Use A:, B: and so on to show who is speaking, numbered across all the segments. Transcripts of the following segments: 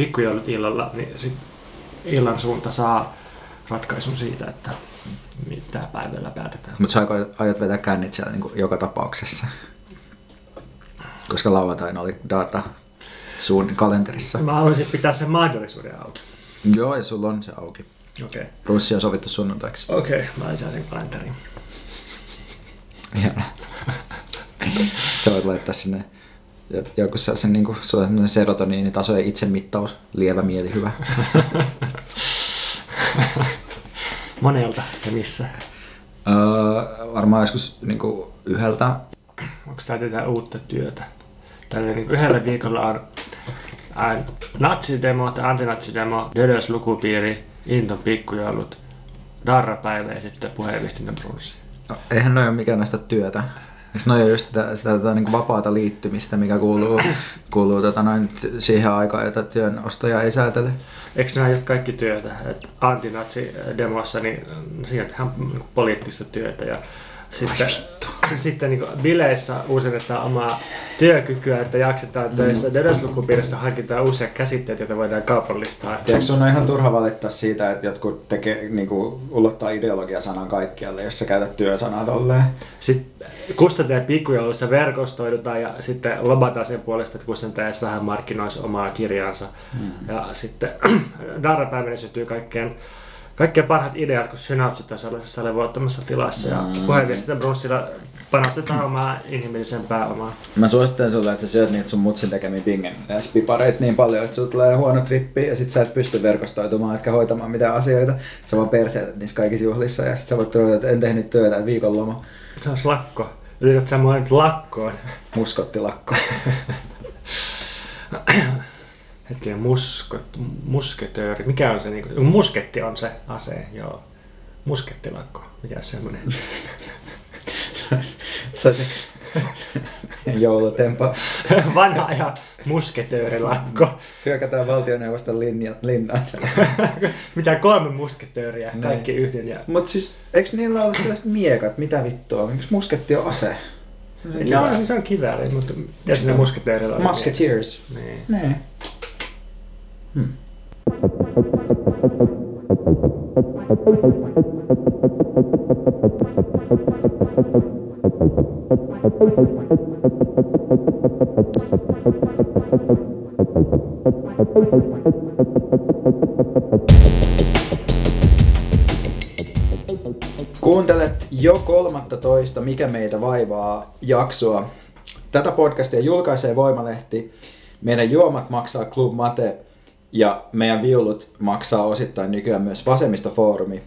A: pikkujoulut illalla, niin sit illan suunta saa ratkaisun siitä, että mitä päivällä päätetään.
B: Mutta sä aiot vetää kännit siellä niin joka tapauksessa? Koska lauantaina oli data suun kalenterissa.
A: Mä haluaisin pitää sen mahdollisuuden auki.
B: Joo, ja sulla on se auki.
A: Okei. Okay.
B: Russi on sovittu sunnuntaiksi.
A: Okei, okay, mä lisään sen kalenteriin.
B: Ihana. Sä voit laittaa sinne joku sellaisen niin kuin, serotoniinitaso ja itsemittaus, lievä mieli, hyvä.
A: Monelta ja missä?
B: Öö, varmaan joskus niin kuin, yhdeltä.
A: Onko tämä jotain uutta työtä? Tällä niin yhdellä viikolla on ää, natsidemo tai antinatsidemo, Dödös lukupiiri, Inton pikkujoulut, Darra-päivä ja sitten puheenviestintäbrunssi.
B: No, eihän noin ole mikään näistä työtä. Eikö noin just sitä, sitä tota, niin vapaata liittymistä, mikä kuuluu, kuuluu tota, noin, siihen aikaan, jota työnostaja ei säätele?
A: Eikö nämä just kaikki työtä? Et antinatsi-demossa, niin siinä tehdään poliittista työtä ja sitten, sitten niin bileissä uusinnetaan omaa työkykyä, että jaksetaan töissä. Mm. Dödöslukupiirissä hankitaan uusia käsitteitä, joita voidaan kaupallistaa.
B: Tiedätkö, sun on ihan turha valittaa siitä, että jotkut tekee, niin kuin, ulottaa ideologia-sanan kaikkialle, jos sä käytät työsanaa tolleen.
A: Sitten kustantajan pikkujoulussa verkostoidutaan ja sitten lobataan sen puolesta, että kustantaja edes vähän markkinoisi omaa kirjaansa. Mm. Ja sitten Darra-päivänä syntyy kaikkeen kaikkein parhaat ideat, kun synapsit on sellaisessa levoittomassa tilassa ja mm. puheenviestintä brunssilla panostetaan omaa inhimillisen pääomaa.
B: Mä suosittelen sulle, että sä syöt niitä sun mutsin tekemiä bingen pipareita niin paljon, että sulla tulee huono trippi ja sit sä et pysty verkostoitumaan, etkä hoitamaan mitään asioita. Sä vaan perseet niissä kaikissa juhlissa ja sit sä voit tulla, että en tehnyt työtä, että viikonloma.
A: Se olisi lakko. Yrität sä mua nyt lakkoon?
B: Muskottilakko.
A: hetkinen, muskot, musketööri, mikä on se, niin kuin, musketti on se ase, joo. Muskettilakko, mikä semmoinen?
B: Saisinko joulutempa?
A: Vanha ajan musketöörilakko.
B: Hyökätään valtioneuvoston linja, linnaan
A: Mitä kolme musketööriä, niin. kaikki yhden. Ja...
B: Mut siis, eikö niillä ole sellaiset miekat, mitä vittua? Miksi musketti on ase?
A: Joo, siis on kivääri, mutta mitä ne musketöörillä on?
B: Musketeers.
A: Niin. niin.
B: Kuuntelet jo 13 Mikä meitä vaivaa jaksoa. Tätä podcastia julkaisee Voimalehti. Meidän juomat maksaa Club Mate ja meidän viulut maksaa osittain nykyään myös vasemmistofoorumi.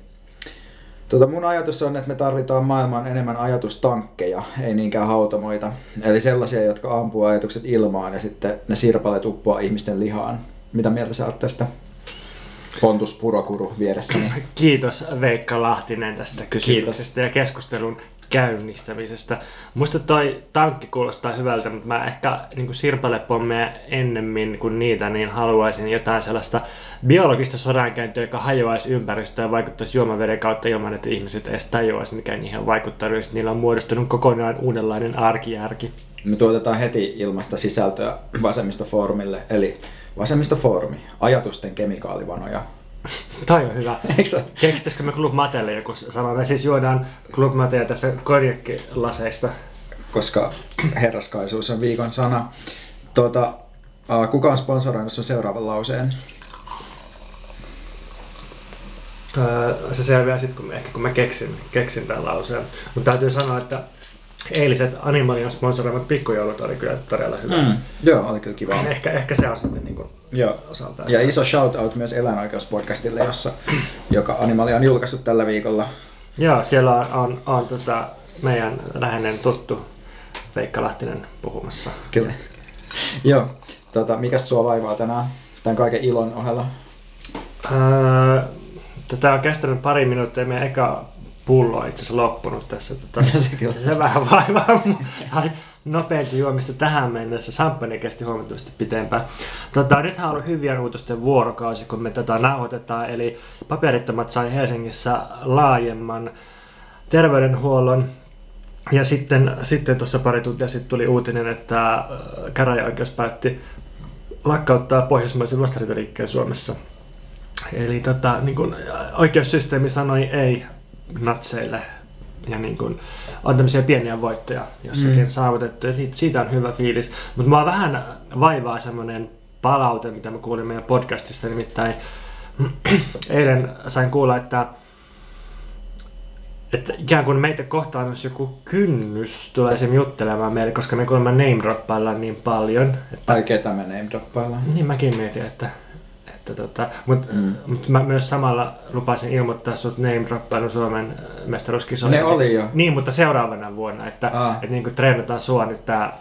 B: Tota mun ajatus on, että me tarvitaan maailman enemmän ajatustankkeja, ei niinkään hautomoita. Eli sellaisia, jotka ampuu ajatukset ilmaan ja sitten ne sirpalet uppoaa ihmisten lihaan. Mitä mieltä sä oot tästä? Pontus Purokuru vieressäni.
A: Kiitos Veikka Lahtinen tästä kysymyksestä Kiitos. ja keskustelun käynnistämisestä. Muista toi tankki kuulostaa hyvältä, mutta mä ehkä niin sirpalepommeja ennemmin kuin niitä, niin haluaisin jotain sellaista biologista sodankäyntiä, joka hajoaisi ympäristöä ja vaikuttaisi juomaveden kautta ilman, että ihmiset edes tajuaisi, mikä niihin on vaikuttanut. Ja niillä on muodostunut kokonaan uudenlainen arkijärki.
B: Me tuotetaan heti ilmasta sisältöä vasemmistofoorumille, eli vasemmistofoorumi, ajatusten kemikaalivanoja
A: Toi on hyvä. Keksittäisikö me Club Matelle joku sama? Me siis juodaan Club Matea tässä konjakkilaseista.
B: Koska herraskaisuus on viikon sana. Tuota, kuka on sponsoroinut sun seuraavan lauseen?
A: Uh, se selviää sitten, kun, ehkä kun mä keksin, keksin tämän lauseen. Mutta täytyy sanoa, että eiliset Animalian sponsoroimat pikkujoulut oli kyllä todella hyvä. Mm.
B: Joo, oli kyllä kiva.
A: Ehkä, ehkä se on sitten niin kuin
B: Joo.
A: osaltaan.
B: Ja iso shout out myös eläinoikeuspodcastille, jossa, joka Animalia on julkaissut tällä viikolla.
A: Joo, siellä on, on, on tota, meidän läheinen tuttu Veikka Lahtinen puhumassa.
B: Kyllä. Joo, tota, mikä sua vaivaa tänään tämän kaiken ilon ohella?
A: Öö, Tämä on kestänyt pari minuuttia. Meidän eka pullo on itse asiassa loppunut tässä. Tota, se, se vähän vaivaa nopeinta juomista tähän mennessä. Champagne kesti huomattavasti pitempään. Tota, nythän on ollut hyvien uutisten vuorokausi, kun me tätä nauhoitetaan. Eli paperittomat sai Helsingissä laajemman terveydenhuollon. Ja sitten, sitten tuossa pari tuntia sitten tuli uutinen, että käräjäoikeus päätti lakkauttaa pohjoismaisen vastarintoriikkeen Suomessa. Eli tota, niin kun, oikeussysteemi sanoi ei natseille ja niin kun, on tämmöisiä pieniä voittoja jossakin mm. saavutettu ja siitä, siitä on hyvä fiilis. Mutta mua vähän vaivaa semmoinen palaute, mitä mä kuulin meidän podcastista, nimittäin eilen sain kuulla, että että ikään kuin meitä kohtaan olisi joku kynnys tulee esimerkiksi juttelemaan meille, koska me kuulemma name droppaillaan niin paljon.
B: Että... Tai ketä me name droppaillaan.
A: Niin mäkin mietin, että että tota, mutta mm. mut mä myös samalla lupasin ilmoittaa sut name droppailun Suomen mestaruuskisoihin.
B: Ne oli jo.
A: Niin, mutta seuraavana vuonna, että, ah. että niin kuin treenataan sua nyt tää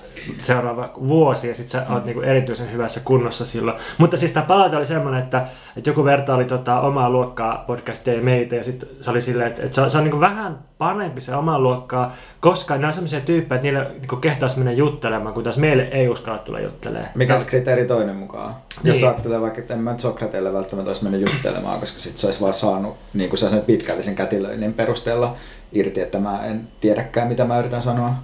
A: seuraava vuosi ja sit sä mm. oot niin kuin erityisen hyvässä kunnossa silloin. Mutta siis tämä palaute oli semmoinen, että, että joku vertaili tota omaa luokkaa podcastia ja meitä ja sitten se oli silleen, että, että se on, se on niin kuin vähän parempi se omaa luokkaa, koska ne on sellaisia tyyppejä, että niille niin kehtaisi mennä juttelemaan, kun taas meille ei uskalla tulla juttelemaan.
B: Mikä se kriteeri toinen mukaan? Niin. Jos ajattelee vaikka, että en mä Sokrateelle välttämättä olisi mennyt juttelemaan, koska sitten se olisi vaan saanut niin kuin sen pitkällisen kätilöinnin perusteella irti, että mä en tiedäkään, mitä mä yritän sanoa.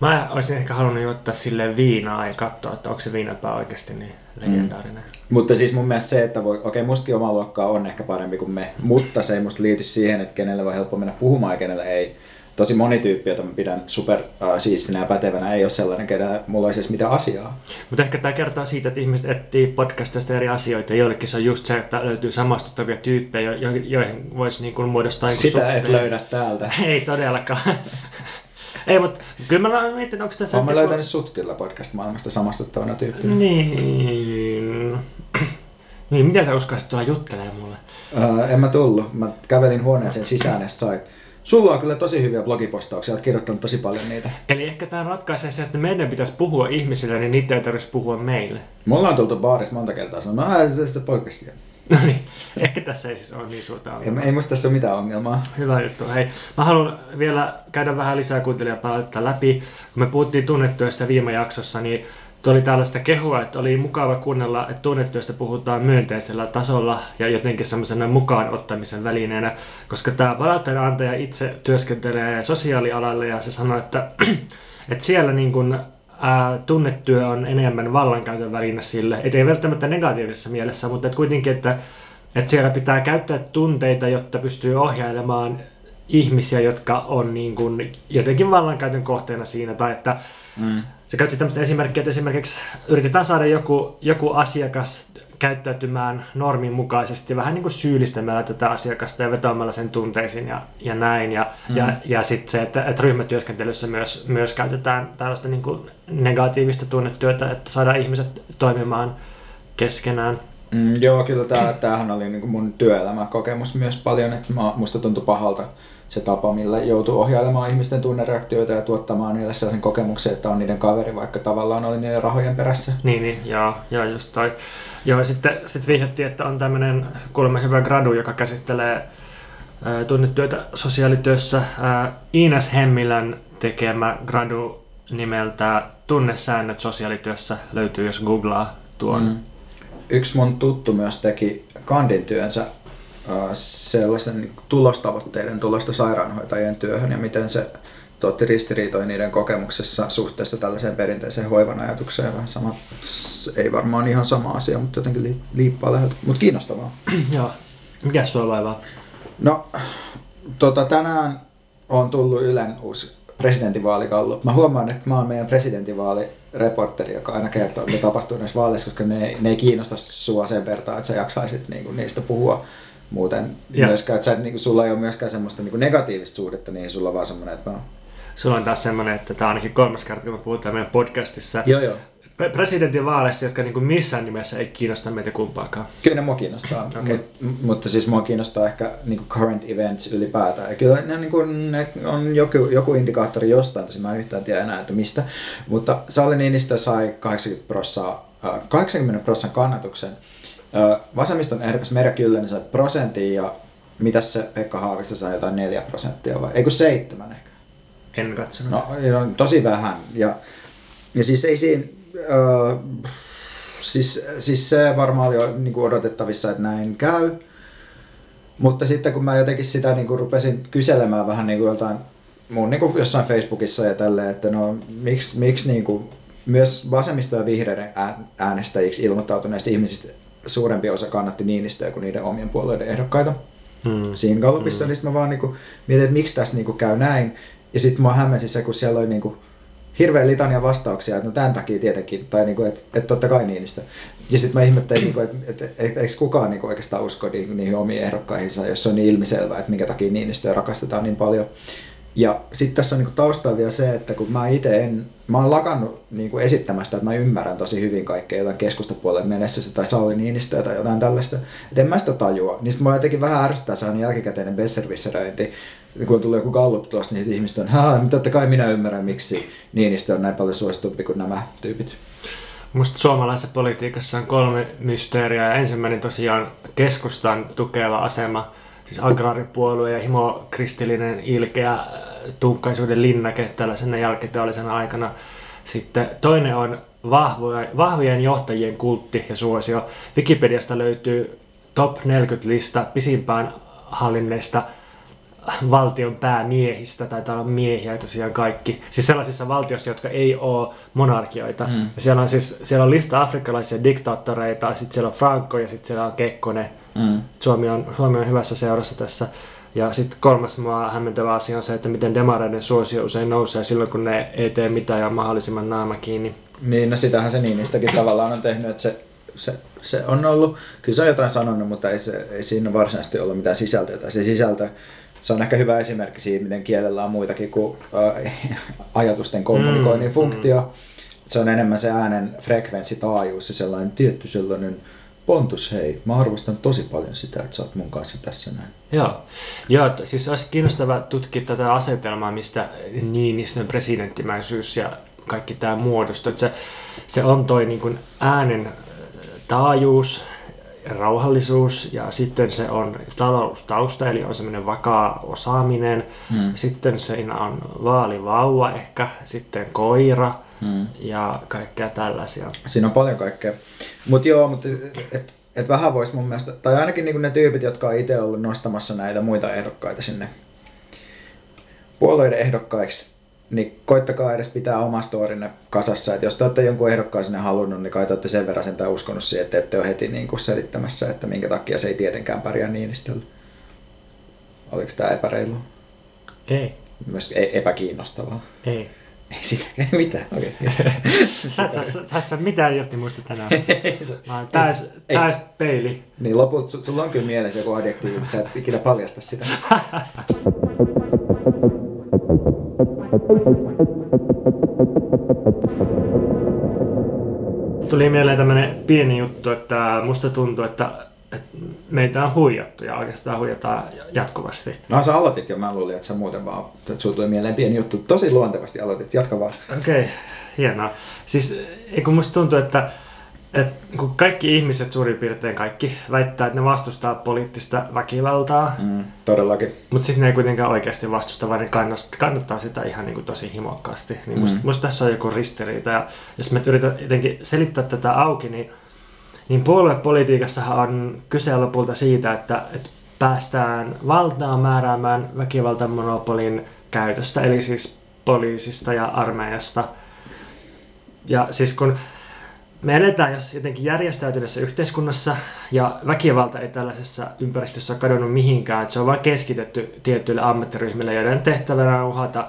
A: Mä olisin ehkä halunnut juottaa sille viinaa ja katsoa, että onko se viinapää oikeasti niin legendaarinen. Mm.
B: Mutta siis mun mielestä se, että voi, okei, okay, mustakin oma luokkaa on ehkä parempi kuin me, mutta se ei musta liity siihen, että kenelle voi helppo mennä puhumaan ja kenelle ei tosi moni tyyppi, jota mä pidän super uh, siistinä ja pätevänä, ei ole sellainen, kenellä mulla olisi edes mitään asiaa.
A: Mutta ehkä tämä kertoo siitä, että ihmiset etsii podcastista eri asioita. Joillekin se on just se, että löytyy samastuttavia tyyppejä, jo- joihin voisi niin kuin muodostaa...
B: Sitä suhteen. et löydä täältä.
A: ei todellakaan. ei, mutta kyllä mä mietin, onko tässä...
B: Olen löytänyt sut kyllä podcast-maailmasta samastuttavana tyyppinä.
A: Niin... Niin, miten sä uskaisit tulla juttelemaan mulle?
B: Uh, en mä tullut. Mä kävelin huoneeseen sisään ja sait Sulla on kyllä tosi hyviä blogipostauksia, olet kirjoittanut tosi paljon niitä.
A: Eli ehkä tämä ratkaisee se, että meidän pitäisi puhua ihmisille, niin niitä ei tarvitsisi puhua meille.
B: Mulla on tultu baarissa monta kertaa sanoa, että mä sitä podcastia.
A: No niin, ehkä tässä ei siis ole niin suurta ongelmaa.
B: Ei, ei musta tässä ole mitään ongelmaa.
A: Hyvä juttu. Hei, mä haluan vielä käydä vähän lisää kuuntelijapalautetta läpi. Kun me puhuttiin tunnetyöstä viime jaksossa, niin oli tällaista kehua, että oli mukava kuunnella, että tunnetyöstä puhutaan myönteisellä tasolla ja jotenkin semmoisena mukaan ottamisen välineenä, koska tämä palautteen antaja itse työskentelee sosiaalialalla ja se sanoi, että, että siellä niin kuin, ää, tunnetyö on enemmän vallankäytön väline sille, et ei välttämättä negatiivisessa mielessä, mutta että kuitenkin, että, että siellä pitää käyttää tunteita, jotta pystyy ohjailemaan ihmisiä, jotka on niin kuin jotenkin vallankäytön kohteena siinä, tai että mm se käytti tämmöistä esimerkkiä, että esimerkiksi yritetään saada joku, joku asiakas käyttäytymään normin mukaisesti, vähän niin kuin syyllistämällä tätä asiakasta ja vetoamalla sen tunteisiin ja, ja näin. Ja, mm. ja, ja sitten se, että, että ryhmätyöskentelyssä myös, myös käytetään tällaista niin kuin negatiivista tunnetyötä, että saadaan ihmiset toimimaan keskenään.
B: Mm, joo, kyllä tämä, tämähän oli niin kuin mun työelämäkokemus myös paljon, että musta tuntui pahalta se tapa, millä joutuu ohjailemaan ihmisten tunnereaktioita ja tuottamaan niille sellaisen kokemuksen, että on niiden kaveri, vaikka tavallaan oli niiden rahojen perässä.
A: Niin, niin joo, joo just toi. Joo, sitten sit vihjattiin, että on tämmöinen kuulemma hyvä gradu, joka käsittelee ää, tunnetyötä sosiaalityössä. Ää, Iinas Hemmilän tekemä gradu nimeltä Tunnesäännöt sosiaalityössä löytyy, jos googlaa tuon. Mm.
B: Yksi mun tuttu myös teki kandin työnsä sellaisen niin tulostavoitteiden tulosta sairaanhoitajien työhön ja miten se tuotti ristiriitoi niiden kokemuksessa suhteessa tällaiseen perinteiseen hoivan ajatukseen. Vähän sama, ei varmaan ihan sama asia, mutta jotenkin liippaa läheltä. Mutta kiinnostavaa.
A: Joo. Mikä sua vaivaa?
B: No, tota, tänään on tullut Ylen uusi presidentinvaalikallu. Mä huomaan, että mä oon meidän presidentinvaalireporteri, joka aina kertoo, mitä tapahtuu näissä vaaleissa, koska ne, ne ei kiinnosta sua sen verran, että sä jaksaisit niinku niistä puhua muuten ja. myöskään, että sä et, niin sulla ei ole myöskään semmoista niin negatiivista suhdetta, niin sulla on vaan semmoinen, että no.
A: Sulla on taas semmoinen, että tämä on ainakin kolmas kerta, kun me puhutaan meidän podcastissa.
B: Joo, joo.
A: Presidentinvaaleissa, jotka niin kuin missään nimessä ei kiinnosta meitä kumpaakaan.
B: Kyllä ne mua kiinnostaa, okay. Mut, mutta siis mua kiinnostaa ehkä niin kuin current events ylipäätään. Ja kyllä ne, niin kuin, ne on joku, joku indikaattori jostain, tosi mä en yhtään tiedä enää, että mistä. Mutta Sauli Niinistö sai 80 prosenttia 80 prosenttia kannatuksen Vasemmiston ehdokas Merja Kyllönen sai prosentin ja mitä se Pekka Haavisto sai jotain 4 prosenttia vai? Eikö seitsemän ehkä?
A: En katsonut.
B: No, no tosi vähän. Ja, ja siis ei siinä, äh, siis, siis se varmaan oli jo niin kuin odotettavissa, että näin käy. Mutta sitten kun mä jotenkin sitä niin kuin rupesin kyselemään vähän niin kuin jotain mun niin kuin jossain Facebookissa ja tälleen, että no miksi, miksi niin kuin myös vasemmisto- ja vihreiden äänestäjiksi ilmoittautuneista ihmisistä suurempi osa kannatti Niinistöä kuin niiden omien puolueiden ehdokkaita. Hmm. Siinä Gallupissa, hmm. niin mä vaan niinku mietin, että miksi tässä niinku käy näin. Ja sitten mua hämmensi se, kun siellä oli niinku hirveä litania vastauksia, että no tämän takia tietenkin, tai niinku, että et totta kai Niinistö. Ja sitten mä ihmettelin, niinku, että et, et, et, eikö kukaan niinku oikeastaan usko niihin, niihin omiin ehdokkaihinsa, jos se on niin ilmiselvää, että minkä takia Niinistöä rakastetaan niin paljon. Ja sitten tässä on niinku taustalla vielä se, että kun mä itse en, mä oon lakannut niinku esittämästä, että mä ymmärrän tosi hyvin kaikkea jotain keskustapuolen mennessä tai Sauli Niinistöä tai jotain tällaista, että en mä sitä tajua. Niin sitten mä jotenkin vähän ärsyttää sellainen jälkikäteinen besservisseröinti, kun tulee joku gallup tuossa, niin ihmiset on, haa, totta kai minä ymmärrän, miksi Niinistö on näin paljon suositumpi kuin nämä tyypit.
A: Minusta suomalaisessa politiikassa on kolme mysteeriä ensimmäinen tosiaan keskustan tukeva asema, siis agraaripuolue ja himokristillinen ilkeä tunkkaisuuden linnake tällaisena jälkiteollisena aikana. Sitten toinen on vahvojen johtajien kultti ja suosio. Wikipediasta löytyy top 40 lista pisimpään hallinneista valtion päämiehistä, tai olla miehiä tosiaan kaikki. Siis sellaisissa valtioissa, jotka ei ole monarkioita. Mm. Ja siellä on siis siellä on lista afrikkalaisia diktaattoreita, sitten siellä on Franco ja sitten siellä on Kekkonen. Mm. Suomi, on, Suomi on hyvässä seurassa tässä. Ja sitten kolmas mua hämmentävä asia on se, että miten demareiden suosio usein nousee silloin, kun ne ei tee mitään ja mahdollisimman naama kiinni.
B: Niin, no sitähän se Niinistäkin tavallaan on tehnyt, että se, se, se on ollut, kyllä se on jotain sanonut, mutta ei, se, ei siinä varsinaisesti ollut mitään sisältöä. Tai se sisältö, se on ehkä hyvä esimerkki siitä, miten kielellä on muitakin kuin äh, ajatusten kommunikoinnin mm, funktio. Mm. Se on enemmän se äänen frekvenssitaajuus ja sellainen tietty sellainen Pontus, hei, mä arvostan tosi paljon sitä, että sä oot mun kanssa tässä näin.
A: Joo, Joo siis olisi kiinnostava tutkia tätä asetelmaa, mistä Niinistön presidenttimäisyys ja kaikki tämä muodostuu. Se, se on toi niin kuin äänen taajuus, rauhallisuus ja sitten se on taloustausta, eli on semmoinen vakaa osaaminen. Hmm. Sitten siinä on vaalivauva ehkä, sitten koira hmm. ja kaikkea tällaisia.
B: Siinä on paljon kaikkea. Mutta joo, mutta et, et vähän voisi mun mielestä, tai ainakin niinku ne tyypit, jotka on itse ollut nostamassa näitä muita ehdokkaita sinne puolueiden ehdokkaiksi, niin koittakaa edes pitää oma storinne kasassa. Että jos te olette jonkun ehdokkaan sinne halunnut, niin kai te olette sen verran sen uskonut siihen, että ette ole heti niin kuin selittämässä, että minkä takia se ei tietenkään pärjää Niinistöllä. Oliko tämä epäreilu?
A: Ei.
B: Myös e- epäkiinnostavaa.
A: Ei.
B: Ei siinäkään mitään. Okay.
A: sä, et, sä, sä, mitään irti muista tänään. Mä oon täys, täys peili.
B: Niin loput, sulla on kyllä mielessä joku adjektiivi, mutta sä et ikinä paljasta sitä.
A: Tuli mieleen tämmöinen pieni juttu, että musta tuntuu, että, että meitä on huijattu ja oikeastaan huijataan jatkuvasti.
B: No sä aloitit jo, mä luulin, että sä muuten vaan, että sulla tuli mieleen pieni juttu. Tosi luontevasti aloitit, jatka vaan.
A: Okei, okay, hienoa. Siis kun musta tuntuu, että et kun kaikki ihmiset suurin piirtein kaikki väittää, että ne vastustaa poliittista väkivaltaa.
B: Mm, todellakin.
A: Mutta sitten ne ei kuitenkaan oikeasti vastusta, vaan ne kannattaa sitä ihan niin kuin tosi himokkaasti. Niin musta, mm. musta tässä on joku ristiriita. Ja jos me yritän jotenkin selittää tätä auki, niin, niin puoluepolitiikassahan on kyse lopulta siitä, että, että päästään valtaan määräämään väkivaltamonopolin käytöstä, eli siis poliisista ja armeijasta. Ja siis kun me eletään jos jotenkin järjestäytyneessä yhteiskunnassa ja väkivalta ei tällaisessa ympäristössä ole kadonnut mihinkään. Että se on vain keskitetty tietyille ammattiryhmille, joiden tehtävänä on uhata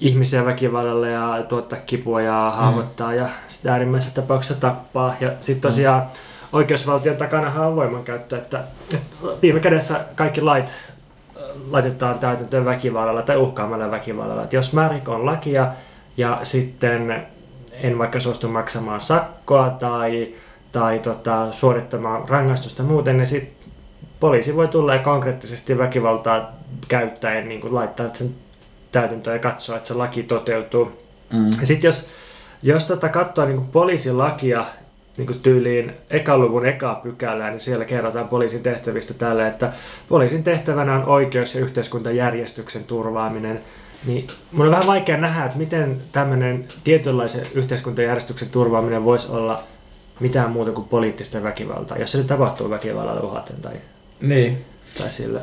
A: ihmisiä väkivallalla ja tuottaa kipua ja haavoittaa mm. ja sitä äärimmäisessä tapauksessa tappaa. Ja sitten tosiaan mm. oikeusvaltion takana on voimankäyttö, että, että viime kädessä kaikki lait äh, laitetaan täytäntöön väkivallalla tai uhkaamalla väkivallalla. Että jos mä rikon lakia ja sitten en vaikka suostu maksamaan sakkoa tai, tai tota, suorittamaan rangaistusta muuten, niin sit poliisi voi tulla ja konkreettisesti väkivaltaa käyttäen niin kuin laittaa sen täytäntöön ja katsoa, että se laki toteutuu. Mm. Ja sitten jos, jos tota katsoo niin kuin poliisilakia niin kuin tyyliin ekan luvun ekaa pykälää, niin siellä kerrotaan poliisin tehtävistä tälle, että poliisin tehtävänä on oikeus- ja yhteiskuntajärjestyksen turvaaminen – niin mun on vähän vaikea nähdä, että miten tämmöinen tietynlaisen yhteiskuntajärjestyksen turvaaminen voisi olla mitään muuta kuin poliittista väkivaltaa, jos se nyt tapahtuu väkivallalla uhaten tai,
B: niin.
A: tai sillä.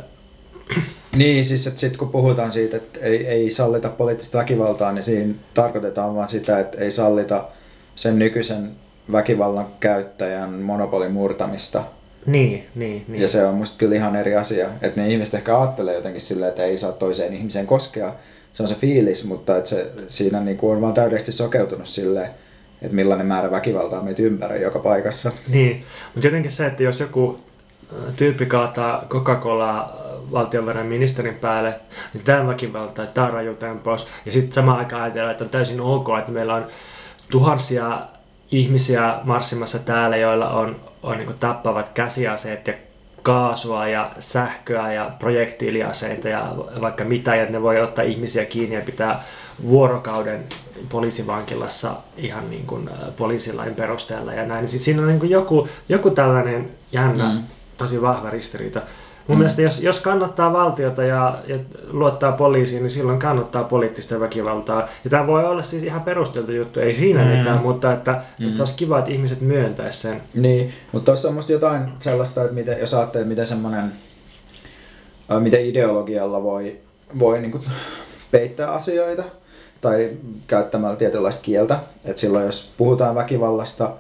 B: Niin, siis että sit kun puhutaan siitä, että ei, ei sallita poliittista väkivaltaa, niin siinä tarkoitetaan vaan sitä, että ei sallita sen nykyisen väkivallan käyttäjän monopolin murtamista.
A: Niin, niin, niin.
B: Ja se on musta kyllä ihan eri asia. Että ne ihmiset ehkä ajattelee jotenkin silleen, että ei saa toiseen ihmiseen koskea. Se on se fiilis, mutta että se, siinä niin kuin on vaan täydellisesti sokeutunut silleen, että millainen määrä väkivaltaa meitä ympäröi joka paikassa.
A: Niin, mutta jotenkin se, että jos joku tyyppi kaataa Coca-Colaa valtionvarainministerin päälle, niin tämä väkivalta, tämä on rajutempos. Ja sitten samaan aikaan ajatellaan, että on täysin ok, että meillä on tuhansia ihmisiä marssimassa täällä, joilla on, on niin tappavat käsiaseet ja kaasua ja sähköä ja projektiiliaseita ja vaikka mitä, ja ne voi ottaa ihmisiä kiinni ja pitää vuorokauden poliisivankilassa ihan niin kuin poliisilain perusteella ja näin. Niin siinä on niin kuin joku, joku tällainen jännä, mm. Tosi vahva ristiriita. Mun mm. mielestä jos, jos kannattaa valtiota ja, ja luottaa poliisiin, niin silloin kannattaa poliittista väkivaltaa. Ja tämä voi olla siis ihan perusteltu juttu, ei siinä mm. mitään, mutta että, mm. että olisi kiva, että ihmiset myöntäisi sen.
B: Niin, mutta tuossa on musta jotain sellaista, että miten, jos ajattelee, miten semmoinen, äh, miten ideologialla voi, voi niin peittää asioita tai käyttämällä tietynlaista kieltä. Että silloin jos puhutaan väkivallasta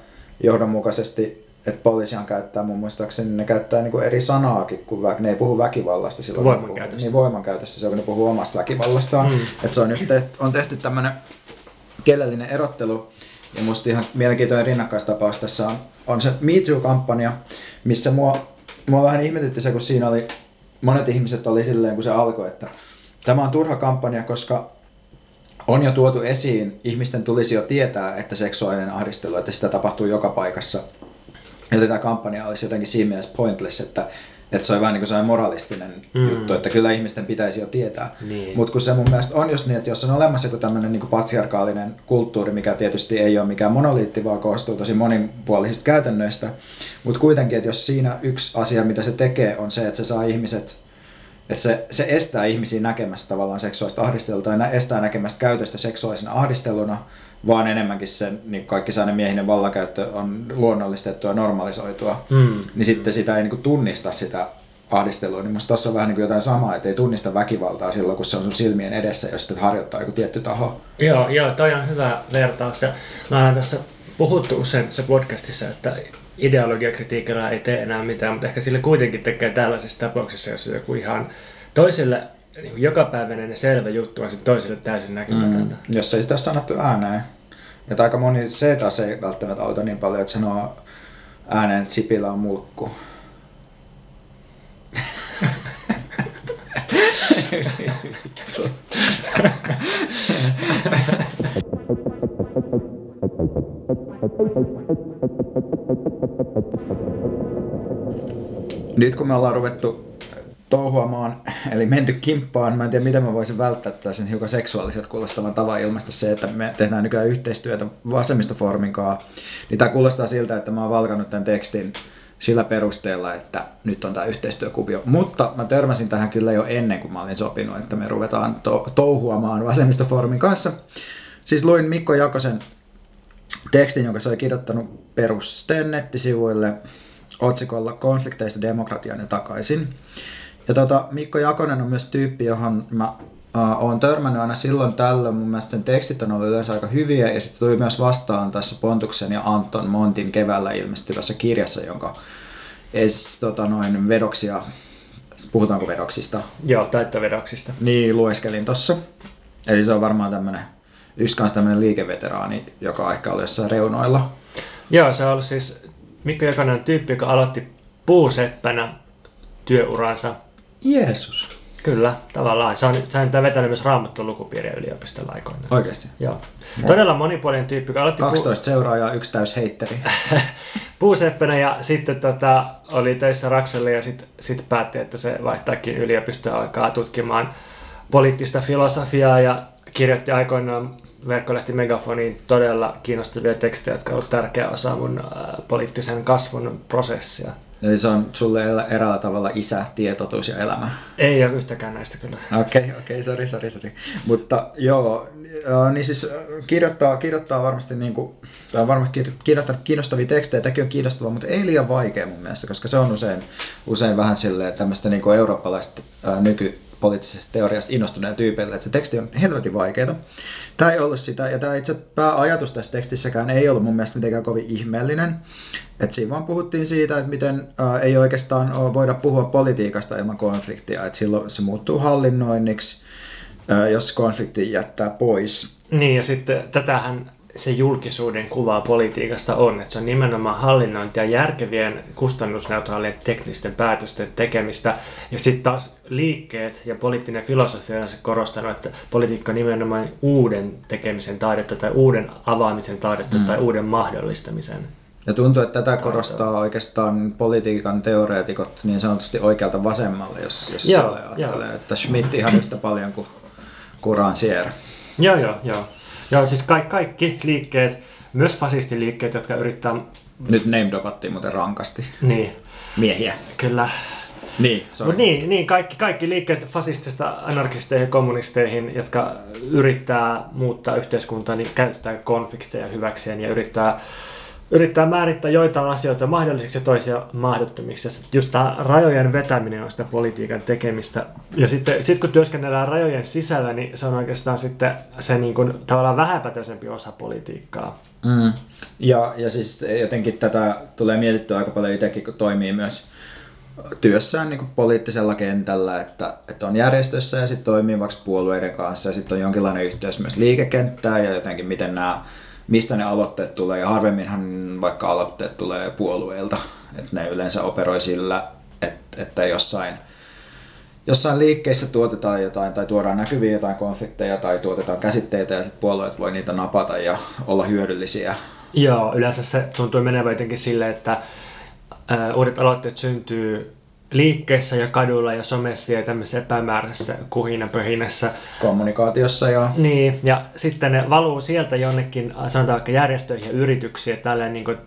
B: johdonmukaisesti että poliisihan käyttää mun muistaakseni, ne käyttää niinku eri sanaakin, kun vä, ne ei puhu väkivallasta silloin.
A: Voimankäytöstä.
B: Niin voimankäytöstä, se on kun ne puhuu omasta väkivallastaan. Mm. Että se on just tehty, on tehty tämmöinen kielellinen erottelu, ja musta ihan mielenkiintoinen rinnakkaistapaus tässä on, on se Me Too-kampanja, missä mua, mua vähän ihmetytti se, kun siinä oli, monet ihmiset oli silleen, kun se alkoi, että tämä on turha kampanja, koska on jo tuotu esiin, ihmisten tulisi jo tietää, että seksuaalinen ahdistelu, että sitä tapahtuu joka paikassa Joten tämä kampanja olisi jotenkin siinä mielessä pointless, että, että se on vähän niin kuin moralistinen mm. juttu, että kyllä ihmisten pitäisi jo tietää.
A: Niin.
B: Mutta kun se mun mielestä on just niin, että jos on olemassa joku tämmöinen niin patriarkaalinen kulttuuri, mikä tietysti ei ole mikään monoliitti, vaan koostuu tosi monipuolisista käytännöistä, mutta kuitenkin, että jos siinä yksi asia, mitä se tekee, on se, että se saa ihmiset että se, se estää ihmisiä näkemästä tavallaan seksuaalista ahdistelua tai estää näkemästä käytöstä seksuaalisena ahdisteluna, vaan enemmänkin se niin kaikki sellainen miehinen vallankäyttö on luonnollistettua ja normalisoitua, mm. niin sitten sitä ei niin kuin, tunnista sitä ahdistelua, niin musta tuossa on vähän niin kuin jotain samaa, että ei tunnista väkivaltaa silloin, kun se on sun silmien edessä, jos sitten harjoittaa joku tietty taho.
A: Joo, joo, toi on hyvä vertaus. Ja mä olen tässä puhuttu usein tässä podcastissa, että ideologiakritiikillä ei tee enää mitään, mutta ehkä sille kuitenkin tekee tällaisissa tapauksissa, jos joku ihan toiselle niin jokapäiväinen ja selvä juttu on sitten toiselle täysin näkymätöntä.
B: Mm, jos ei sitä ole sanottu ääneen. Ja aika moni se taas ei välttämättä auta niin paljon, että sanoo ääneen, että Sipilä on mulkku. Nyt kun me ollaan ruvettu touhuamaan, eli menty kimppaan. Mä en tiedä, miten mä voisin välttää tällaisen hiukan seksuaaliset kuulostavan tavan ilmaista se, että me tehdään nykyään yhteistyötä vasemmistoformin kanssa. Niin tämä kuulostaa siltä, että mä oon valkannut tämän tekstin sillä perusteella, että nyt on tämä yhteistyökuvio. Mutta mä törmäsin tähän kyllä jo ennen kuin mä olin sopinut, että me ruvetaan to- touhuamaan vasemmistoformin kanssa. Siis luin Mikko Jakosen tekstin, jonka se oli kirjoittanut perusteen nettisivuille otsikolla Konflikteista demokratiaan ja takaisin. Ja tota, Mikko Jakonen on myös tyyppi, johon mä äh, oon törmännyt aina silloin tällöin. Mun mielestä sen tekstit on ollut yleensä aika hyviä ja sitten tuli myös vastaan tässä Pontuksen ja Anton Montin keväällä ilmestyvässä kirjassa, jonka es, tota, noin vedoksia, puhutaanko vedoksista?
A: Joo, taittovedoksista.
B: Niin, lueskelin tossa. Eli se on varmaan tämmönen, yksi kanssa tämmönen liikeveteraani, joka ehkä oli jossain reunoilla.
A: Joo, se on ollut siis Mikko Jakonen on tyyppi, joka aloitti puuseppänä työuransa
B: Jeesus.
A: Kyllä, tavallaan. On, se on vetänyt myös raamattu lukupiiriä yliopistolla aikoinaan.
B: Oikeasti?
A: Joo. No. Todella monipuolinen tyyppi. Joka aloitti
B: 12 pu- seuraajaa, yksi täys heitteri.
A: puuseppänä ja sitten tota, oli töissä Rakselle ja sitten sit päätti, että se vaihtaakin yliopistoa alkaa tutkimaan poliittista filosofiaa ja kirjoitti aikoinaan verkkolehti Megafoniin todella kiinnostavia tekstejä, jotka ovat tärkeä osa mun poliittisen kasvun prosessia.
B: Eli se on sulle eräällä tavalla isä, tietotuus ja elämä.
A: Ei ole yhtäkään näistä kyllä.
B: Okei, okay, okei, okay, sori, sori, sori. Mutta joo, niin siis kirjoittaa, kirjoittaa varmasti, niin kuin, tai varmasti kirjoittaa kiinnostavia tekstejä, tämäkin on kiinnostavaa, mutta ei liian vaikea mun mielestä, koska se on usein, usein vähän silleen tämmöistä niin kuin eurooppalaista ää, nyky poliittisesta teoriasta innostuneille tyypeille, että se teksti on helvetin vaikeaa. Tämä ei ollut sitä, ja tämä itse pääajatus tässä tekstissäkään ei ollut mun mielestä mitenkään kovin ihmeellinen. Että siinä vaan puhuttiin siitä, että miten ää, ei oikeastaan voida puhua politiikasta ilman konfliktia, että silloin se muuttuu hallinnoinniksi, ää, jos konflikti jättää pois.
A: Niin, ja sitten tätähän se julkisuuden kuva politiikasta on, että se on nimenomaan hallinnointia järkevien kustannusneutraalien teknisten päätösten tekemistä. Ja sitten taas liikkeet ja poliittinen filosofia on se korostanut, että politiikka on nimenomaan uuden tekemisen taidetta tai uuden avaamisen taidetta mm. tai uuden mahdollistamisen.
B: Ja tuntuu, että tätä korostaa oikeastaan politiikan teoreetikot niin sanotusti oikealta vasemmalle, jos, jos joo, ajattelee, joo. että Schmidt ihan yhtä paljon kuin Kuran Sierra.
A: Joo, joo, joo. Joo, siis kaikki, kaikki liikkeet, myös fasistiliikkeet, jotka yrittää...
B: Nyt name dropattiin muuten rankasti.
A: Niin.
B: Miehiä.
A: Kyllä.
B: Niin,
A: Mut niin, niin kaikki, kaikki liikkeet fasistista anarkisteihin ja kommunisteihin, jotka yrittää muuttaa yhteiskuntaa, niin käyttää konflikteja hyväkseen ja yrittää yrittää määrittää joitain asioita mahdollisiksi ja toisia mahdottomiksi. Just tämä rajojen vetäminen on sitä politiikan tekemistä. Ja sitten sit kun työskennellään rajojen sisällä, niin se on oikeastaan sitten se niin kuin, tavallaan vähäpätöisempi osa politiikkaa.
B: Mm. Ja, ja siis jotenkin tätä tulee mietittyä aika paljon itsekin, kun toimii myös työssään niin poliittisella kentällä, että, että on järjestössä ja sitten toimii vaikka puolueiden kanssa ja sitten on jonkinlainen yhteys myös liikekenttään ja jotenkin miten nämä mistä ne aloitteet tulee, ja harvemminhan vaikka aloitteet tulee puolueilta, että ne yleensä operoi sillä, että, että jossain, jossain liikkeissä tuotetaan jotain tai tuodaan näkyviä jotain konflikteja tai tuotetaan käsitteitä ja sitten puolueet voi niitä napata ja olla hyödyllisiä.
A: Joo, yleensä se tuntuu menevä jotenkin silleen, että uudet aloitteet syntyy liikkeessä ja kadulla ja somessa ja tämmöisessä epämääräisessä kuhinapöhinässä.
B: Kommunikaatiossa ja...
A: Niin, ja sitten ne valuu sieltä jonnekin, sanotaan vaikka järjestöihin ja yrityksiin, tälleen niin kuin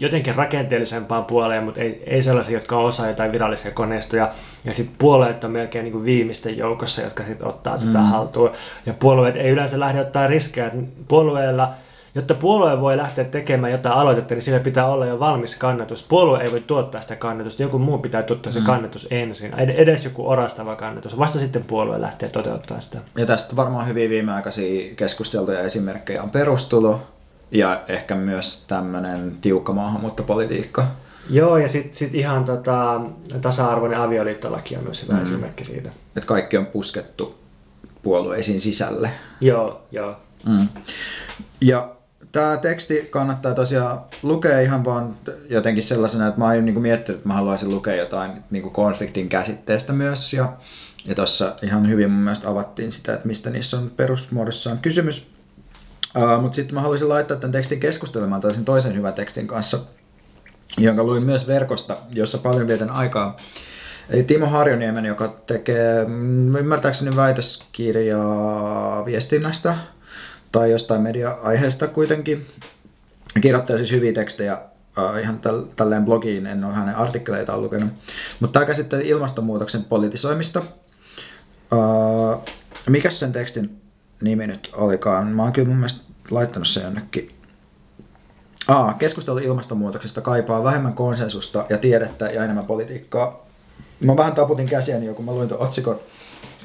A: jotenkin rakenteellisempaan puoleen, mutta ei, ei sellaisia, jotka on osa jotain virallisia koneistoja. Ja sitten puolueet on melkein niin kuin viimeisten joukossa, jotka sitten ottaa mm. tätä haltuun. Ja puolueet ei yleensä lähde ottaa riskejä. Jotta jotta puolue voi lähteä tekemään jotain aloitetta, niin sillä pitää olla jo valmis kannatus. Puolue ei voi tuottaa sitä kannatusta, joku muu pitää tuottaa se mm. kannatus ensin. Edes joku orastava kannatus. Vasta sitten puolue lähtee toteuttamaan sitä.
B: Ja tästä varmaan hyvin viimeaikaisia keskusteltuja esimerkkejä on perustulo ja ehkä myös tämmöinen tiukka maahanmuuttopolitiikka.
A: Joo, ja sitten sit ihan tota, tasa-arvoinen avioliittolaki on myös hyvä mm. esimerkki siitä.
B: Että kaikki on puskettu puolueisiin sisälle.
A: Joo, joo.
B: Mm. Ja Tämä teksti kannattaa tosiaan lukea ihan vaan jotenkin sellaisena, että mä oon niin miettinyt, että mä haluaisin lukea jotain niin konfliktin käsitteestä myös. Ja, ja tuossa ihan hyvin mun mielestä avattiin sitä, että mistä niissä on perusmuodossaan kysymys. Uh, Mutta sitten mä haluaisin laittaa tämän tekstin keskustelemaan tällaisen toisen hyvän tekstin kanssa, jonka luin myös verkosta, jossa paljon vietän aikaa. Eli Timo Harjoniemen, joka tekee mm, ymmärtääkseni väitöskirjaa viestinnästä – tai jostain media-aiheesta kuitenkin. Kirjoittaa siis hyviä tekstejä uh, ihan täl, tälleen blogiin, en ole hänen artikkeleitaan lukenut. Mutta tämä käsittelee ilmastonmuutoksen politisoimista. Uh, mikä sen tekstin nimi nyt olikaan? Mä oon kyllä mun mielestä laittanut sen jonnekin. Aa, keskustelu ilmastonmuutoksesta kaipaa vähemmän konsensusta ja tiedettä ja enemmän politiikkaa. Mä vähän taputin käsiäni jo, kun mä luin tuon otsikon,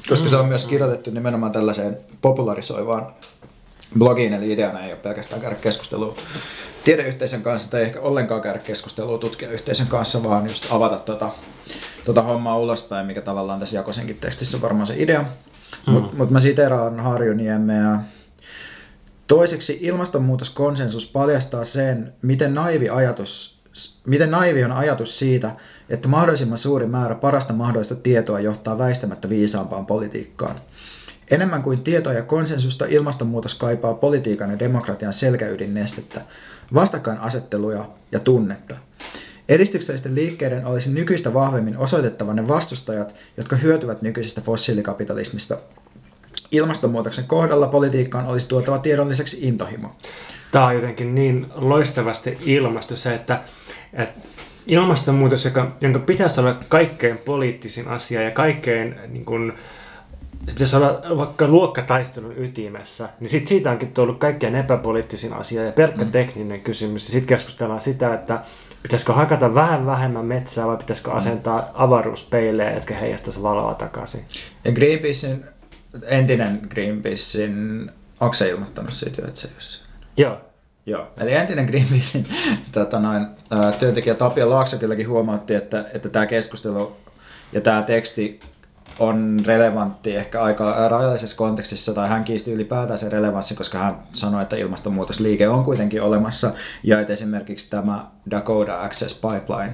B: koska se on myös kirjoitettu nimenomaan tällaiseen popularisoivaan blogiin, eli ideana ei ole pelkästään käydä keskustelua tiedeyhteisön kanssa tai ehkä ollenkaan käydä keskustelua tutkijayhteisön kanssa, vaan just avata tota, tota hommaa ulospäin, mikä tavallaan tässä Jakosenkin tekstissä on varmaan se idea. Mm. Mutta mut mä siteraan Harjoniemeä. Toiseksi ilmastonmuutoskonsensus paljastaa sen, miten naivi, ajatus, miten naivi on ajatus siitä, että mahdollisimman suuri määrä parasta mahdollista tietoa johtaa väistämättä viisaampaan politiikkaan. Enemmän kuin tietoa ja konsensusta ilmastonmuutos kaipaa politiikan ja demokratian selkäydinnestettä, vastakkainasetteluja ja tunnetta. Edistyksellisten liikkeiden olisi nykyistä vahvemmin osoitettava ne vastustajat, jotka hyötyvät nykyisestä fossiilikapitalismista. Ilmastonmuutoksen kohdalla politiikkaan olisi tuotava tiedolliseksi intohimo.
A: Tämä on jotenkin niin loistavasti ilmastu se, että, että ilmastonmuutos, joka, jonka pitäisi olla kaikkein poliittisin asia ja kaikkein niin kuin, pitäisi olla vaikka luokkataistelun ytimessä, niin sit siitä onkin tullut kaikkein epäpoliittisin asia ja pelkkä mm. tekninen kysymys. Sitten keskustellaan sitä, että Pitäisikö hakata vähän vähemmän metsää vai pitäisikö asentaa avaruuspeilejä, jotka heijastaisi valoa takaisin?
B: Ja Greenpeacein, entinen Greenpeacein, onko se ilmoittanut siitä, että se
A: Joo.
B: Joo, eli entinen Greenpeacein tota noin, työntekijä Tapio Laakso kylläkin huomautti, että, että tämä keskustelu ja tämä teksti on relevantti ehkä aika rajallisessa kontekstissa, tai hän kiisti ylipäätään sen relevanssi, koska hän sanoi, että ilmastonmuutosliike on kuitenkin olemassa, ja että esimerkiksi tämä Dakota Access Pipeline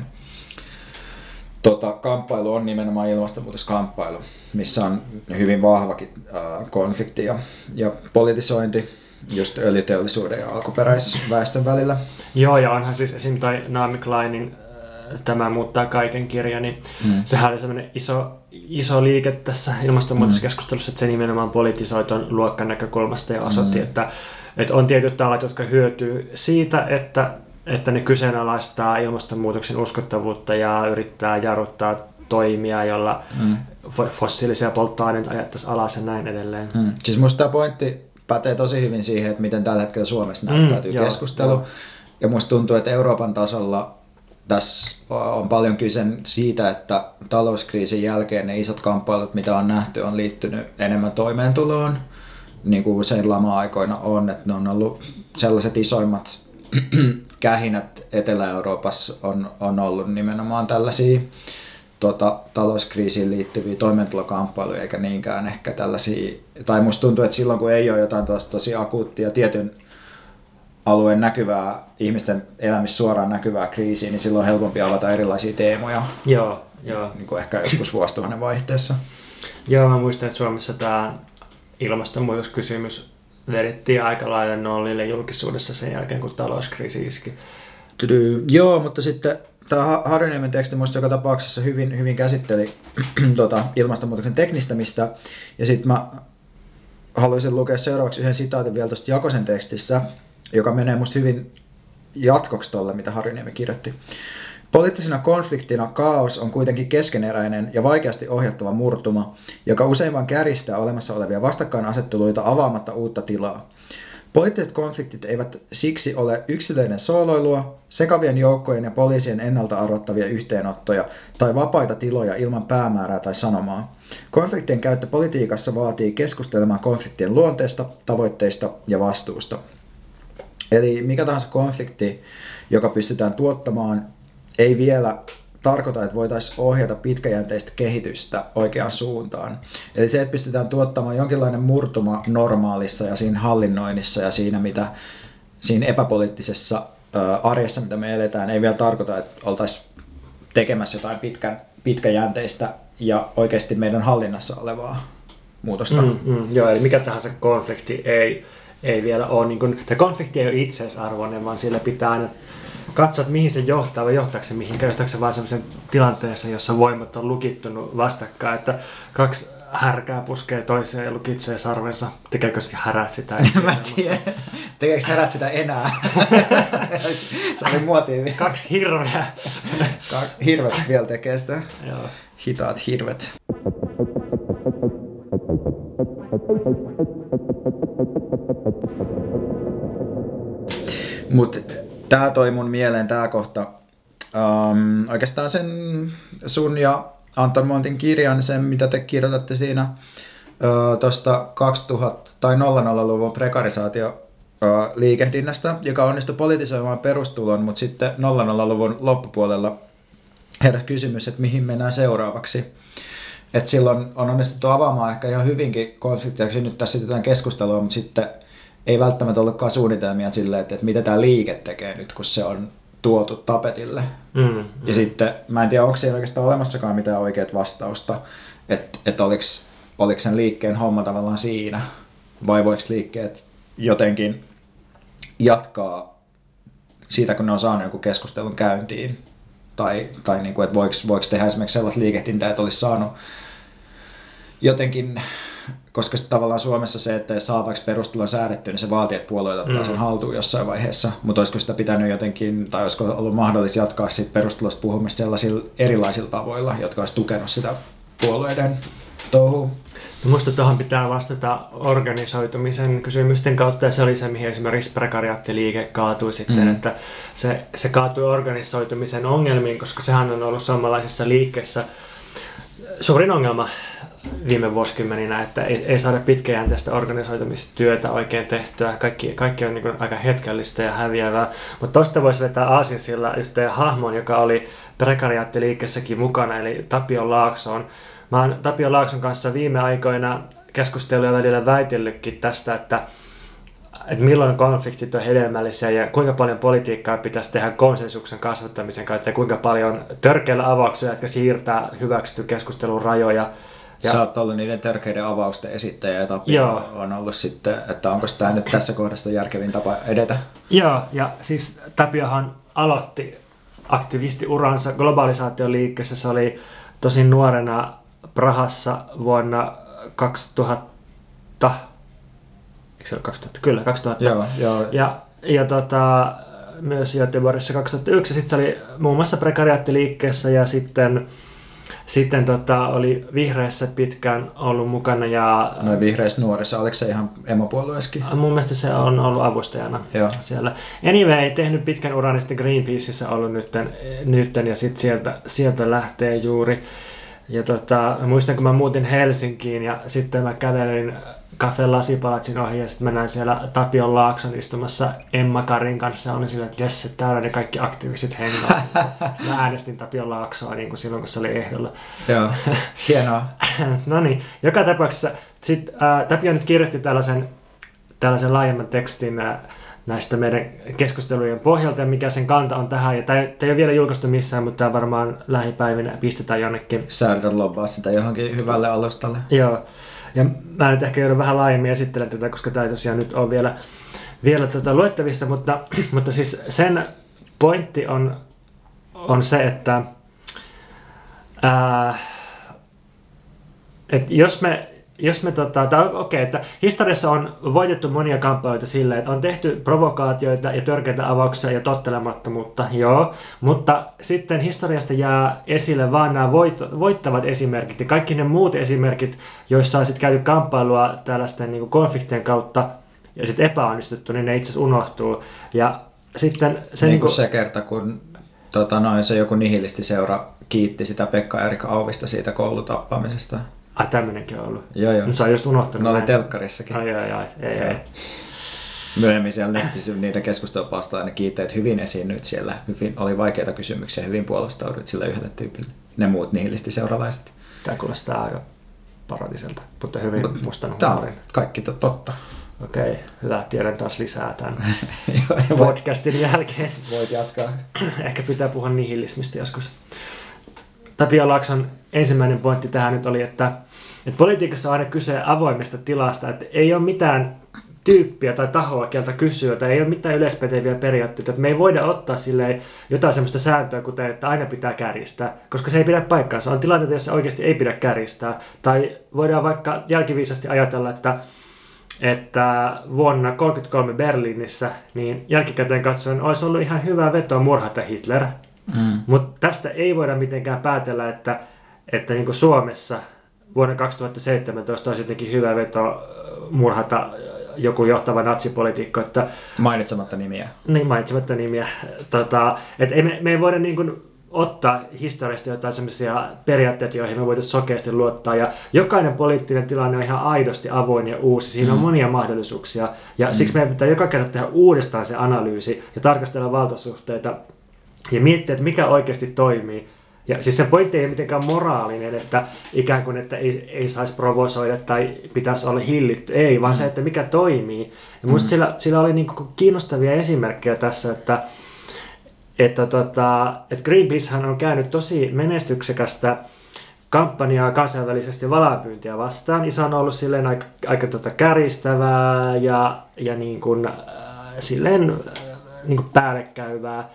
B: tota, kamppailu on nimenomaan ilmastonmuutoskamppailu, missä on hyvin vahvakin äh, konflikti ja, ja politisointi just öljyteollisuuden ja alkuperäisväestön välillä.
A: Joo, ja onhan siis esim. toi Naomi Kleinin Tämä muuttaa kaiken kirja, niin mm. sehän oli semmoinen iso, iso liike tässä ilmastonmuutoskeskustelussa, että se nimenomaan politisoi tuon luokkan näkökulmasta ja osoitti, mm. että, että on tietyt talat, jotka hyötyy siitä, että, että ne kyseenalaistaa ilmastonmuutoksen uskottavuutta ja yrittää jarruttaa toimia, jolla mm. fossiilisia polttoaineita ajattaisiin alas ja näin edelleen.
B: Mm. Siis musta tämä pointti pätee tosi hyvin siihen, että miten tällä hetkellä Suomessa näyttäytyy mm, keskustelu. Joo. Ja musta tuntuu, että Euroopan tasolla tässä on paljon kyse siitä, että talouskriisin jälkeen ne isot kamppailut, mitä on nähty, on liittynyt enemmän toimeentuloon, niin kuin usein lama-aikoina on, että ne on ollut sellaiset isoimmat kähinät Etelä-Euroopassa on, on ollut nimenomaan tällaisia tota, talouskriisiin liittyviä toimeentulokamppailuja, eikä niinkään ehkä tällaisia, tai musta tuntuu, että silloin kun ei ole jotain tosi akuuttia tietyn alueen näkyvää, ihmisten elämissä suoraan näkyvää kriisiä, niin silloin on helpompi avata erilaisia teemoja.
A: Joo, joo.
B: Niin kuin ehkä joskus vuosituhannen vaihteessa.
A: Joo, mä muistan, että Suomessa tämä ilmastonmuutoskysymys vedettiin aika lailla nollille julkisuudessa sen jälkeen, kun talouskriisi iski.
B: Tydy. Joo, mutta sitten tämä Harjoniemen teksti minusta joka tapauksessa hyvin, hyvin käsitteli tota, ilmastonmuutoksen teknistämistä. Ja sitten mä haluaisin lukea seuraavaksi yhden sitaatin vielä tuosta Jakosen tekstissä, joka menee musta hyvin jatkoksi tuolle, mitä Harjuniemi kirjoitti. Poliittisena konfliktina kaos on kuitenkin keskeneräinen ja vaikeasti ohjattava murtuma, joka usein vain käristää olemassa olevia vastakkainasetteluita avaamatta uutta tilaa. Poliittiset konfliktit eivät siksi ole yksilöiden sooloilua, sekavien joukkojen ja poliisien ennalta arvottavia yhteenottoja tai vapaita tiloja ilman päämäärää tai sanomaa. Konfliktien käyttö politiikassa vaatii keskustelemaan konfliktien luonteesta, tavoitteista ja vastuusta. Eli mikä tahansa konflikti, joka pystytään tuottamaan, ei vielä tarkoita, että voitaisiin ohjata pitkäjänteistä kehitystä oikeaan suuntaan. Eli se, että pystytään tuottamaan jonkinlainen murtuma normaalissa ja siinä hallinnoinnissa ja siinä, mitä siinä epäpoliittisessa arjessa, mitä me eletään, ei vielä tarkoita, että oltaisiin tekemässä jotain pitkän, pitkäjänteistä ja oikeasti meidän hallinnassa olevaa muutosta. Mm,
A: mm, joo, eli mikä tahansa konflikti ei ei vielä ole, niin kuin, tämä konflikti ei ole itseisarvoinen, vaan sille pitää aina katsoa, että mihin se johtaa vai johtaako se mihin, johtaako se vaan sellaisen tilanteessa, jossa voimat on lukittunut vastakkain, että kaksi härkää puskee toiseen ja lukitsee sarvensa. Tekeekö sitten härät sitä?
B: En mä tiedä. Tekeekö härät sitä enää? se oli muotiin.
A: Kaksi hirveä.
B: hirvet vielä tekee sitä. Joo. Hitaat hirvet. Mutta tämä toi mun mieleen tämä kohta. Um, oikeastaan sen sun ja Anton Montin kirjan, sen mitä te kirjoitatte siinä uh, tuosta 2000- tai 00-luvun prekarisaatio liikehdinnästä, joka onnistui politisoimaan perustulon, mutta sitten 00-luvun loppupuolella heräsi kysymys, että mihin mennään seuraavaksi. Et silloin on onnistuttu avaamaan ehkä ihan hyvinkin konflikteja, nyt tässä jotain keskustelua, mutta sitten ei välttämättä ollutkaan suunnitelmia sille, että, että mitä tämä liike tekee nyt, kun se on tuotu tapetille. Mm, mm. Ja sitten mä en tiedä, onko siellä oikeastaan olemassakaan mitään oikeat vastausta, että, että oliko, oliko sen liikkeen homma tavallaan siinä, vai voiko liikkeet jotenkin jatkaa siitä, kun ne on saanut joku keskustelun käyntiin, tai, tai niin kuin, että voiko, voiko tehdä esimerkiksi sellaista liikehdintää, että olisi saanut jotenkin koska tavallaan Suomessa se, että saa vaikka perustulon säädetty, niin se vaatii, että puolueet ottaa mm. sen haltuun jossain vaiheessa. Mutta olisiko sitä pitänyt jotenkin, tai olisiko ollut mahdollista jatkaa siitä perustulosta puhumista sellaisilla erilaisilla tavoilla, jotka olisi tukenut sitä puolueiden touhu.
A: No musta tuohon pitää vastata organisoitumisen kysymysten kautta ja se oli se, mihin esimerkiksi prekariaattiliike kaatui sitten, mm. että se, se kaatui organisoitumisen ongelmiin, koska sehän on ollut suomalaisissa liikkeissä suurin ongelma viime vuosikymmeninä, että ei, ei saada pitkäjänteistä organisoitumistyötä oikein tehtyä. Kaikki, kaikki on niin aika hetkellistä ja häviävää. Mutta tuosta voisi vetää aasinsilla yhteen hahmon, joka oli prekariaattiliikkeessäkin mukana, eli Tapio Laaksoon. Mä oon Tapio Laakson kanssa viime aikoina keskusteluja välillä väitellytkin tästä, että että milloin konfliktit on hedelmällisiä ja kuinka paljon politiikkaa pitäisi tehdä konsensuksen kasvattamisen kautta ja kuinka paljon törkeillä avauksilla, jotka siirtää hyväksytty keskustelun rajoja.
B: Ja, Sä oot ollut niiden törkeiden avausten esittäjä ja Tapio joo. on ollut sitten, että onko tämä nyt tässä kohdassa järkevin tapa edetä?
A: Joo, ja siis Tapiohan aloitti aktivistiuransa globalisaatioliikkeessä. Se oli tosin nuorena Prahassa vuonna 2000, eikö se ole 2000? Kyllä, 2000.
B: Joo, joo.
A: Ja, ja tota, myös Göteborgissa 2001. Sitten se oli muun muassa prekariaattiliikkeessä ja sitten sitten tota, oli vihreissä pitkään ollut mukana. Ja,
B: no vihreissä nuorissa, oliko se ihan emopuolueeskin?
A: Mun mielestä se on ollut avustajana Joo. siellä. Anyway, ei tehnyt pitkän uran, niin sitten Greenpeaceissa ollut nytten, nytten ja sitten sieltä, sieltä lähtee juuri. Ja tota, muistan, kun mä muutin Helsinkiin ja sitten mä kävelin Cafe Lasipalatsin ohi ja sitten mä näin siellä Tapion Laakson istumassa Emma Karin kanssa. Olin sillä, että jes, täällä ne kaikki aktiiviset hengaa. Sitten mä äänestin Tapion Laaksoa niin kuin silloin, kun se oli ehdolla.
B: Joo, hienoa.
A: no niin, joka tapauksessa sit, äh, Tapio nyt kirjoitti tällaisen, tällaisen laajemman tekstin äh, näistä meidän keskustelujen pohjalta ja mikä sen kanta on tähän. Ja tämä ei, ei ole vielä julkaistu missään, mutta tämä varmaan lähipäivinä pistetään jonnekin.
B: Sä yrität lobbaa sitä johonkin hyvälle alustalle.
A: Joo. Ja mä nyt ehkä joudun vähän laajemmin esittelen tätä, koska tämä ei tosiaan nyt ole vielä, vielä tuota luettavissa, mutta, mutta siis sen pointti on, on se, että ää, et jos me jos me tota, tai okei, okay, että historiassa on voitettu monia kampanjoita silleen, että on tehty provokaatioita ja törkeitä avauksia ja tottelemattomuutta, joo, mutta sitten historiasta jää esille vaan nämä voit, voittavat esimerkit ja kaikki ne muut esimerkit, joissa on sitten käyty kamppailua tällaisten niin konfliktien kautta ja sitten epäonnistuttu, niin ne itse asiassa unohtuu. Ja sitten
B: se, niin kuin se kerta, kun tota, noin, se joku nihilisti seura kiitti sitä Pekka Erika Auvista siitä koulutappamisesta.
A: Ai tämmönenkin on ollut.
B: Joo, joo.
A: No sä just unohtanut.
B: No oli telkkarissakin.
A: Ai, ai, ai. Ei, ei.
B: Myöhemmin siellä netissä niitä keskustelupalstoja ne kiitteet hyvin esiinnyit siellä. Hyvin, oli vaikeita kysymyksiä, hyvin puolustauduit sillä yhdelle tyypille. Ne muut nihilisti seuralaiset.
A: Tämä kuulostaa aika paradiselta, mutta hyvin no, mustan
B: on kaikki to, totta.
A: Okei, okay, hyvä. Tiedän taas lisää tämän podcastin jälkeen.
B: Voit jatkaa.
A: Ehkä pitää puhua nihilismistä joskus. Tapio Laakson ensimmäinen pointti tähän nyt oli, että, että politiikassa on aina kyse avoimesta tilasta, että ei ole mitään tyyppiä tai tahoa, keltä kysyä, tai ei ole mitään yleispäteviä periaatteita, että me ei voida ottaa silleen jotain sellaista sääntöä, kuten että aina pitää käristää, koska se ei pidä paikkaansa. On tilanteita, joissa oikeasti ei pidä käristää, tai voidaan vaikka jälkiviisasti ajatella, että että vuonna 1933 Berliinissä, niin jälkikäteen katsoen olisi ollut ihan hyvä veto murhata Hitler, Mm. Mutta tästä ei voida mitenkään päätellä, että, että niin kuin Suomessa vuonna 2017 olisi jotenkin hyvä veto äh, murhata joku johtava natsipolitiikko. Että,
B: mainitsematta nimiä.
A: Niin, mainitsematta nimiä. Tota, et ei me, me ei voida niin kuin ottaa historiasta jotain sellaisia periaatteita, joihin me voitaisiin sokeasti luottaa. Ja jokainen poliittinen tilanne on ihan aidosti avoin ja uusi. Siinä mm. on monia mahdollisuuksia. Ja mm. siksi meidän pitää joka kerta tehdä uudestaan se analyysi ja tarkastella valtasuhteita ja miettiä, että mikä oikeasti toimii. Ja siis se pointti ei ole mitenkään moraalinen, että ikään kuin, että ei, ei saisi provosoida tai pitäisi olla hillitty. Ei, vaan mm. se, että mikä toimii. Ja musta mm. sillä, sillä oli niin kuin kiinnostavia esimerkkejä tässä, että, että, tota, että Greenpeacehan on käynyt tosi menestyksekästä kampanjaa kansainvälisesti valaanpyyntiä vastaan. Niin se on ollut silleen aika, aika tota käristävää ja, ja niin kuin, äh, silleen äh, niin kuin päällekäyvää.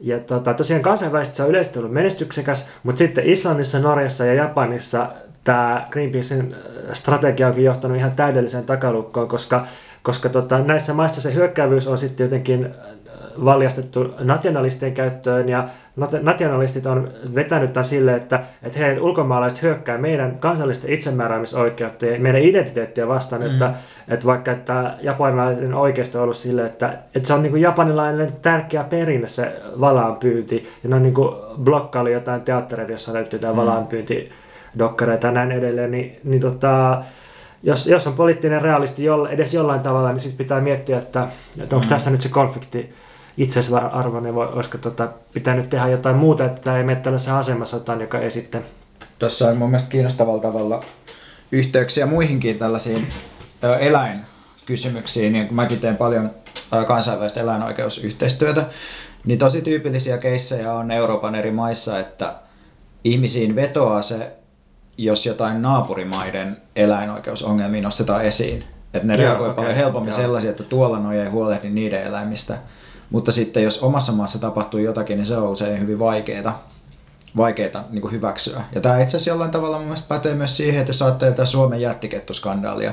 A: Ja tota, tosiaan kansainvälisesti se on yleisesti ollut menestyksekäs, mutta sitten Islannissa, Norjassa ja Japanissa tämä Greenpeacein äh, strategia onkin johtanut ihan täydelliseen takalukkoon, koska, koska tota, näissä maissa se hyökkäävyys on sitten jotenkin valjastettu nationalistien käyttöön ja nationalistit on vetänyt tämän sille, että, että he ulkomaalaiset hyökkää meidän kansallista itsemääräämisoikeutta ja meidän identiteettiä vastaan, mm. että, että vaikka että japanilainen oikeisto on ollut sille, että, että se on niin kuin japanilainen tärkeä perinne se valaanpyynti ja ne on niin kuin blokkaili jotain teattereita, jossa löytyy tämä mm. valaanpyynti dokkareita ja näin edelleen, niin, niin tota, jos, jos on poliittinen realisti jolla, edes jollain tavalla, niin sitten pitää miettiä, että, että onko mm. tässä nyt se konflikti itseisarvoinen, vai olisiko tota, pitänyt tehdä jotain muuta, että tämä ei mene tällaisen asemasotaan, joka ei sitten...
B: Tuossa on mun mielestä kiinnostavalla tavalla yhteyksiä muihinkin tällaisiin ö, eläinkysymyksiin, niin kun mäkin teen paljon kansainvälistä eläinoikeusyhteistyötä, niin tosi tyypillisiä keissejä on Euroopan eri maissa, että ihmisiin vetoaa se jos jotain naapurimaiden eläinoikeusongelmia nostetaan esiin. Että ne reagoivat okay, paljon helpommin joo. sellaisia, että tuolla noja ei huolehdi niiden eläimistä. Mutta sitten jos omassa maassa tapahtuu jotakin, niin se on usein hyvin vaikeaa vaikeita niin kuin hyväksyä. Ja tämä itse asiassa jollain tavalla mun mielestä pätee myös siihen, että saatte tätä Suomen jättikettuskandaalia.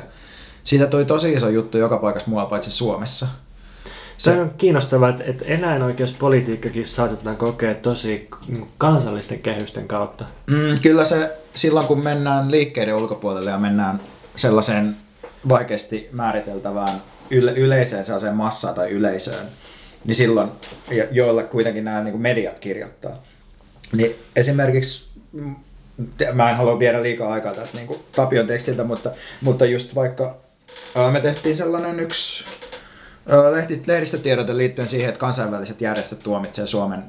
B: Siitä tuli tosi iso juttu joka paikassa muualla paitsi Suomessa.
A: Se on kiinnostavaa, että, että eläinoikeuspolitiikkakin saatetaan kokea tosi niin kansallisten kehysten kautta.
B: Mm, kyllä se silloin, kun mennään liikkeiden ulkopuolelle ja mennään sellaiseen vaikeasti määriteltävään yle- yleiseen sellaiseen massaan tai yleisöön, niin silloin, joilla kuitenkin nämä niin mediat kirjoittaa. Niin esimerkiksi, mm, mä en halua viedä liikaa aikaa tästä niin Tapion tekstiltä, mutta, mutta just vaikka me tehtiin sellainen yksi lehdistötiedote liittyen siihen, että kansainväliset järjestöt tuomitsevat Suomen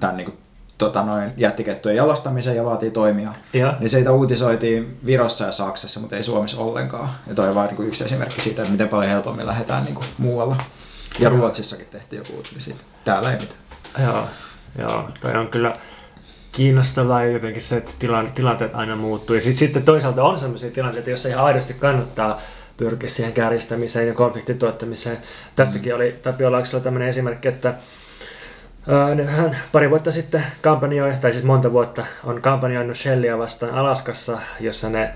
B: tämän niin kuin, tota, noin jättikettujen jalostamisen ja vaatii toimia. Ja. Niin siitä uutisoitiin Virossa ja Saksassa, mutta ei Suomessa ollenkaan. Ja toi on vain niin yksi esimerkki siitä, että miten paljon helpommin lähdetään niin kuin, muualla. Ja Ruotsissakin tehtiin joku uutinen siitä. Täällä ei mitään.
A: Joo, joo toi on kyllä kiinnostavaa jotenkin se, että tilanteet aina muuttuu. Ja sitten, sitten toisaalta on sellaisia tilanteita, joissa ihan aidosti kannattaa pyrkiä siihen kärjistämiseen ja konfliktin tuottamiseen. Tästäkin mm. oli Tapio Laaksella tämmöinen esimerkki, että hän pari vuotta sitten kampanjoi, tai siis monta vuotta on kampanjoinut Shellia vastaan Alaskassa, jossa ne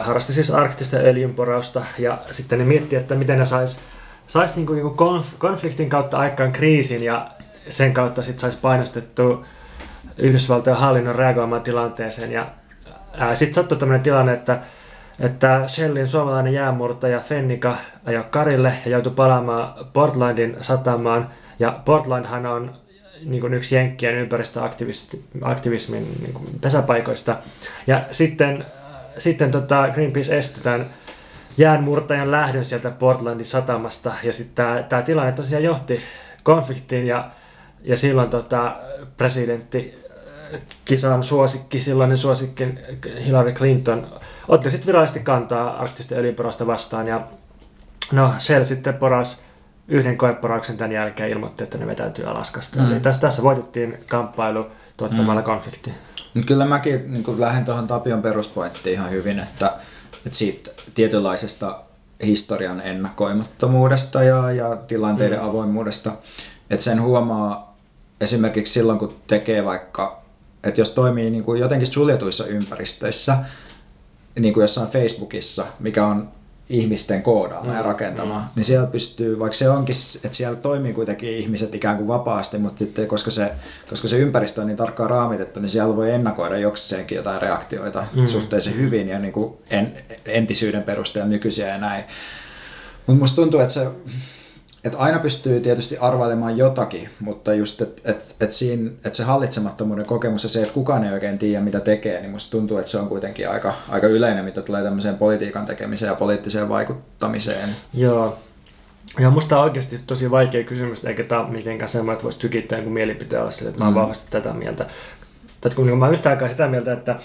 A: harrasti siis arktista öljynporausta ja sitten ne mietti, että miten ne sais, sais niinku, niinku konf- konfliktin kautta aikaan kriisin ja sen kautta sitten saisi painostettu Yhdysvaltojen hallinnon reagoimaan tilanteeseen ja sitten sattui tämmöinen tilanne, että että Shellin suomalainen jäänmurtaja Fennika ajoi Karille ja joutui palaamaan Portlandin satamaan. Ja Portlandhan on niin kuin yksi Jenkkien ympäristöaktivismin niin kuin pesäpaikoista. Ja sitten, sitten tota Greenpeace esti tämän jäänmurtajan lähdön sieltä Portlandin satamasta. Ja sitten tämä, tilanne tosiaan johti konfliktiin ja, ja silloin tota, presidentti kisan suosikki, silloinen suosikki Hillary Clinton otti sitten virallisesti kantaa arktisten öljyporausta vastaan ja no Shell sitten poras yhden koeporauksen tämän jälkeen ilmoitti, että ne vetäytyy Alaskasta. Mm. Eli tässä, tässä voitettiin kamppailu tuottamalla mm. konflikti.
B: Kyllä mäkin niin lähden tuohon Tapion peruspointtiin ihan hyvin, että, että siitä tietynlaisesta historian ennakoimattomuudesta ja, ja tilanteiden mm. avoimuudesta, että sen huomaa esimerkiksi silloin, kun tekee vaikka, että jos toimii niin kuin jotenkin suljetuissa ympäristöissä, niin kuin jossain Facebookissa, mikä on ihmisten koodaama mm, ja rakentama, mm. niin siellä pystyy, vaikka se onkin, että siellä toimii kuitenkin ihmiset ikään kuin vapaasti, mutta sitten koska se, koska se ympäristö on niin tarkkaan raamitettu, niin siellä voi ennakoida jokseenkin jotain reaktioita mm. suhteellisen hyvin ja niin kuin en, entisyyden perusteella nykyisiä ja näin. Mutta musta tuntuu, että se et aina pystyy tietysti arvailemaan jotakin, mutta just, että et, et siinä, et se hallitsemattomuuden kokemus ja se, että kukaan ei oikein tiedä, mitä tekee, niin musta tuntuu, että se on kuitenkin aika, aika yleinen, mitä tulee tämmöiseen politiikan tekemiseen ja poliittiseen vaikuttamiseen.
A: Joo. Ja musta on oikeasti tosi vaikea kysymys, eikä tämä mitenkään semmoinen, että voisi tykittää jonkun mielipiteen olla sille, että mä oon mm. vahvasti tätä mieltä. Tai kun mä oon yhtä aikaa sitä mieltä, että,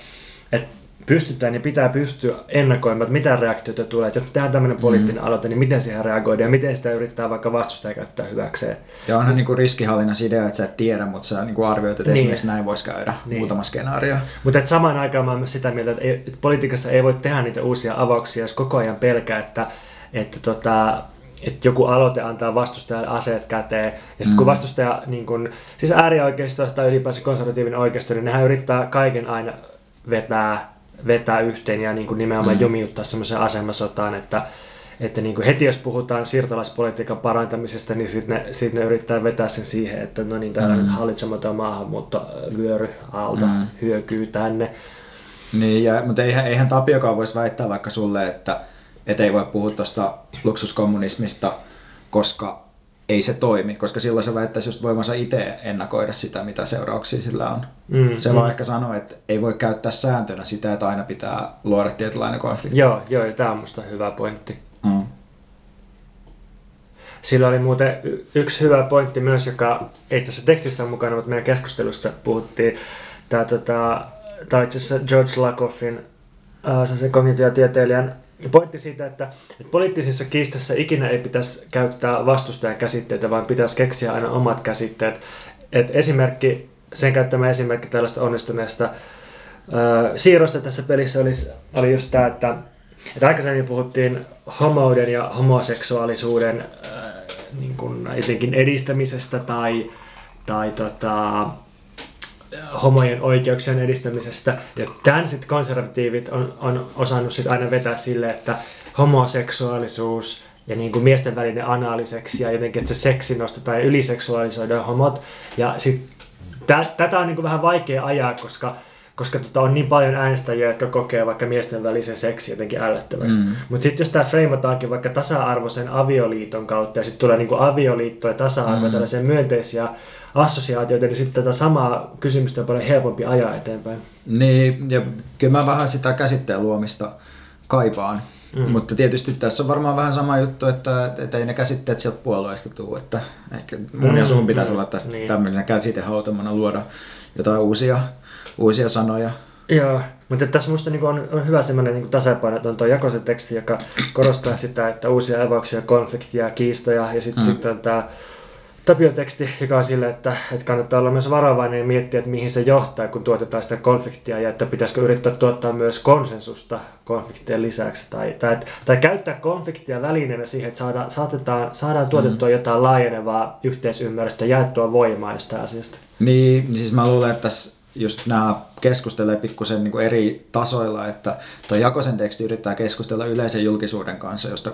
A: että pystytään ja pitää pystyä ennakoimaan, että mitä reaktioita tulee. Että jos tehdään tämmöinen poliittinen mm. aloite, niin miten siihen reagoidaan ja miten sitä yrittää vaikka vastustaja käyttää hyväkseen.
B: Ja onhan niin riskihallinnassa idea, että sä et tiedä, mutta sä niin arvioit, että niin. esimerkiksi näin voisi käydä niin. muutama skenaario.
A: Mutta samaan aikaan mä oon myös sitä mieltä, että, ei, että politiikassa ei voi tehdä niitä uusia avauksia, jos koko ajan pelkää, että, että tota, että joku aloite antaa vastustajalle aseet käteen. Ja sitten mm. kun vastustaja, niin kun, siis äärioikeisto tai ylipäänsä konservatiivinen oikeisto, niin nehän yrittää kaiken aina vetää vetää yhteen ja niin kuin nimenomaan mm. jumiuttaa semmoisen asemasotaan, että, että niin kuin heti jos puhutaan siirtolaispolitiikan parantamisesta, niin sitten ne, sit ne yrittää vetää sen siihen, että no niin, tällainen mm. hallitsematon maahanmuutto vyöry alta mm. hyökyy tänne.
B: Niin, ja, mutta eihän, eihän Tapiokaan voisi väittää vaikka sulle, että et ei voi puhua tuosta luksuskommunismista, koska ei se toimi, koska silloin se väittäisi just voimansa itse ennakoida sitä, mitä seurauksia sillä on. Mm, se mm. vaan ehkä sanoo, että ei voi käyttää sääntönä sitä, että aina pitää luoda tietynlainen konflikti.
A: Joo, joo tämä on musta hyvä pointti. Mm. Sillä oli muuten yksi hyvä pointti myös, joka ei tässä tekstissä ole mukana, mutta meidän keskustelussa puhuttiin. Tämä, tota, tämä itse asiassa George Lakoffin, äh, se kognitiotieteilijän pointti siitä, että, että poliittisissa kiistassa ikinä ei pitäisi käyttää vastustajan käsitteitä, vaan pitäisi keksiä aina omat käsitteet. Et esimerkki, sen käyttämä esimerkki tällaista onnistuneesta äh, siirrosta tässä pelissä oli, oli just tämä, että, että aikaisemmin puhuttiin homouden ja homoseksuaalisuuden äh, niin kuin jotenkin edistämisestä tai, tai tota, homojen oikeuksien edistämisestä. Ja tämän sitten konservatiivit on, on osannut sit aina vetää sille, että homoseksuaalisuus ja niin kuin miesten välinen anaaliseksi ja jotenkin, että se seksi nostetaan ja yliseksuaalisoidaan homot. Ja sit, tä, tätä on niin kuin vähän vaikea ajaa, koska koska tota, on niin paljon äänestäjiä, jotka kokee vaikka miesten välisen seksi jotenkin ällöttäväksi. Mm. Mutta sitten jos tämä freimataankin vaikka tasa-arvoisen avioliiton kautta ja sitten tulee niinku avioliitto ja tasa-arvo mm. tällaisia myönteisiä assosiaatioita, niin sitten tätä samaa kysymystä on paljon helpompi ajaa eteenpäin.
B: Niin, ja kyllä mä vähän sitä käsitteen luomista kaipaan. Mm. Mutta tietysti tässä on varmaan vähän sama juttu, että, että ei ne käsitteet sieltä puolueesta tule. Että ehkä mun mm, ja sun pitäisi mm, olla tästä niin. tämmöisenä käsitehautomana luoda jotain uusia, uusia sanoja.
A: Joo, mutta tässä minusta niin on, on hyvä semmoinen niin tasapaino, että on tuo jakoisen teksti, joka korostaa sitä, että uusia evauksia, konfliktia, kiistoja ja sitten mm. sit on tämä Tapio-teksti, joka on sille, että, että kannattaa olla myös varovainen ja miettiä, että mihin se johtaa, kun tuotetaan sitä konfliktia ja että pitäisikö yrittää tuottaa myös konsensusta konfliktien lisäksi tai, tai, tai käyttää konfliktia välineenä siihen, että saadaan, saatetaan, saadaan tuotettua mm. jotain laajenevaa yhteisymmärrystä, jaettua voimaa jostain asiasta.
B: Niin, niin siis mä luulen, että tässä just nämä keskustelee pikkusen niin eri tasoilla, että tuo Jakosen teksti yrittää keskustella yleisen julkisuuden kanssa, josta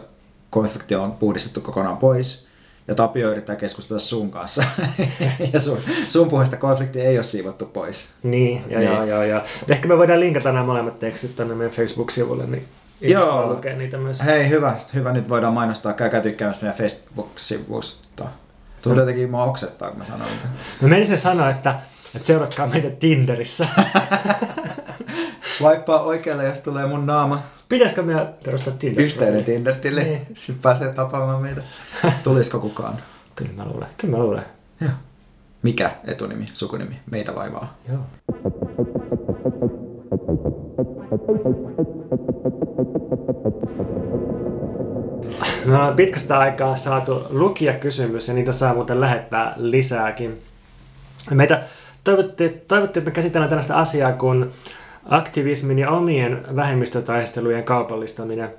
B: konflikti on puhdistettu kokonaan pois – ja Tapio yrittää keskustella sun kanssa. ja sun, sun puheesta konflikti ei ole siivottu pois.
A: Niin, ja, niin. ja, ja, ja. Ehkä me voidaan linkata nämä molemmat tekstit tänne meidän Facebook-sivulle, niin Joo. lukea niitä myös.
B: Hei, hyvä, hyvä. Nyt voidaan mainostaa. Käykää tykkäämässä meidän Facebook-sivusta. Tuntuu jotenkin mua oksettaa, kun mä sanon
A: menisin sanoa, että, että seuratkaa meitä Tinderissä.
B: Swipea oikealle, jos tulee mun naama.
A: Pitäisikö me perustaa Tinder?
B: Yhteinen Tinder-tili. Niin. Sitten pääsee tapaamaan meitä. Tulisiko kukaan?
A: Kyllä mä luulen. Kyllä mä luulen.
B: Joo. Mikä etunimi, sukunimi meitä vaivaa? Joo.
A: Me ollaan pitkästä aikaa saatu lukijakysymys ja niitä saa muuten lähettää lisääkin. Meitä toivottiin, toivottiin että me käsitellään tällaista asiaa kuin aktivismin ja omien vähemmistötaistelujen kaupallistaminen.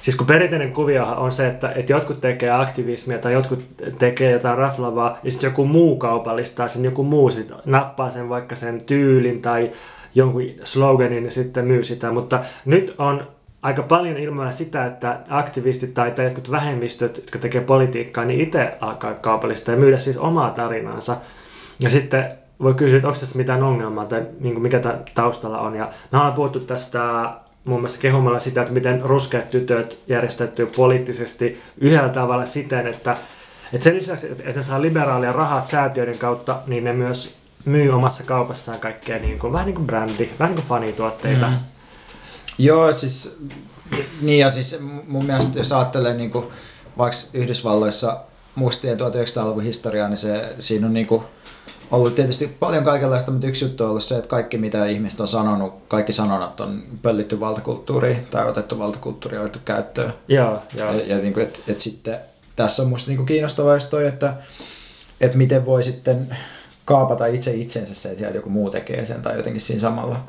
A: Siis kun perinteinen kuvio on se, että, että jotkut tekee aktivismia tai jotkut tekee jotain raflavaa ja sitten joku muu kaupallistaa sen, joku muu sit nappaa sen vaikka sen tyylin tai jonkun sloganin ja sitten myy sitä. Mutta nyt on aika paljon ilmoilla sitä, että aktivistit tai, tai jotkut vähemmistöt, jotka tekee politiikkaa, niin itse alkaa kaupallistaa ja myydä siis omaa tarinansa. Ja sitten voi kysyä, että onko tässä mitään ongelmaa tai niin kuin mikä taustalla on. Ja me ollaan puhuttu tästä muun muassa kehumalla sitä, että miten ruskeat tytöt järjestettyy poliittisesti yhdellä tavalla siten, että, että sen lisäksi, että ne saa liberaalia rahat säätiöiden kautta, niin ne myös myy omassa kaupassaan kaikkea niin kuin, vähän niin kuin brändi, vähän niin kuin fanituotteita. Mm.
B: Joo, siis niin ja siis mun mielestä jos ajattelee niin kuin, vaikka Yhdysvalloissa mustien 1900-luvun historiaa, niin se, siinä on niin kuin, ollut tietysti paljon kaikenlaista, mutta yksi juttu on ollut se, että kaikki mitä ihmiset on sanonut, kaikki sanonnat on pöllitty valtakulttuuriin tai otettu valtakulttuuri otettu käyttöön.
A: Joo, joo.
B: Ja, ja niin kuin, et, et sitten tässä on musta niin kuin kiinnostavaa just toi, että, että miten voi sitten kaapata itse itsensä se, että joku muu tekee sen tai jotenkin siinä samalla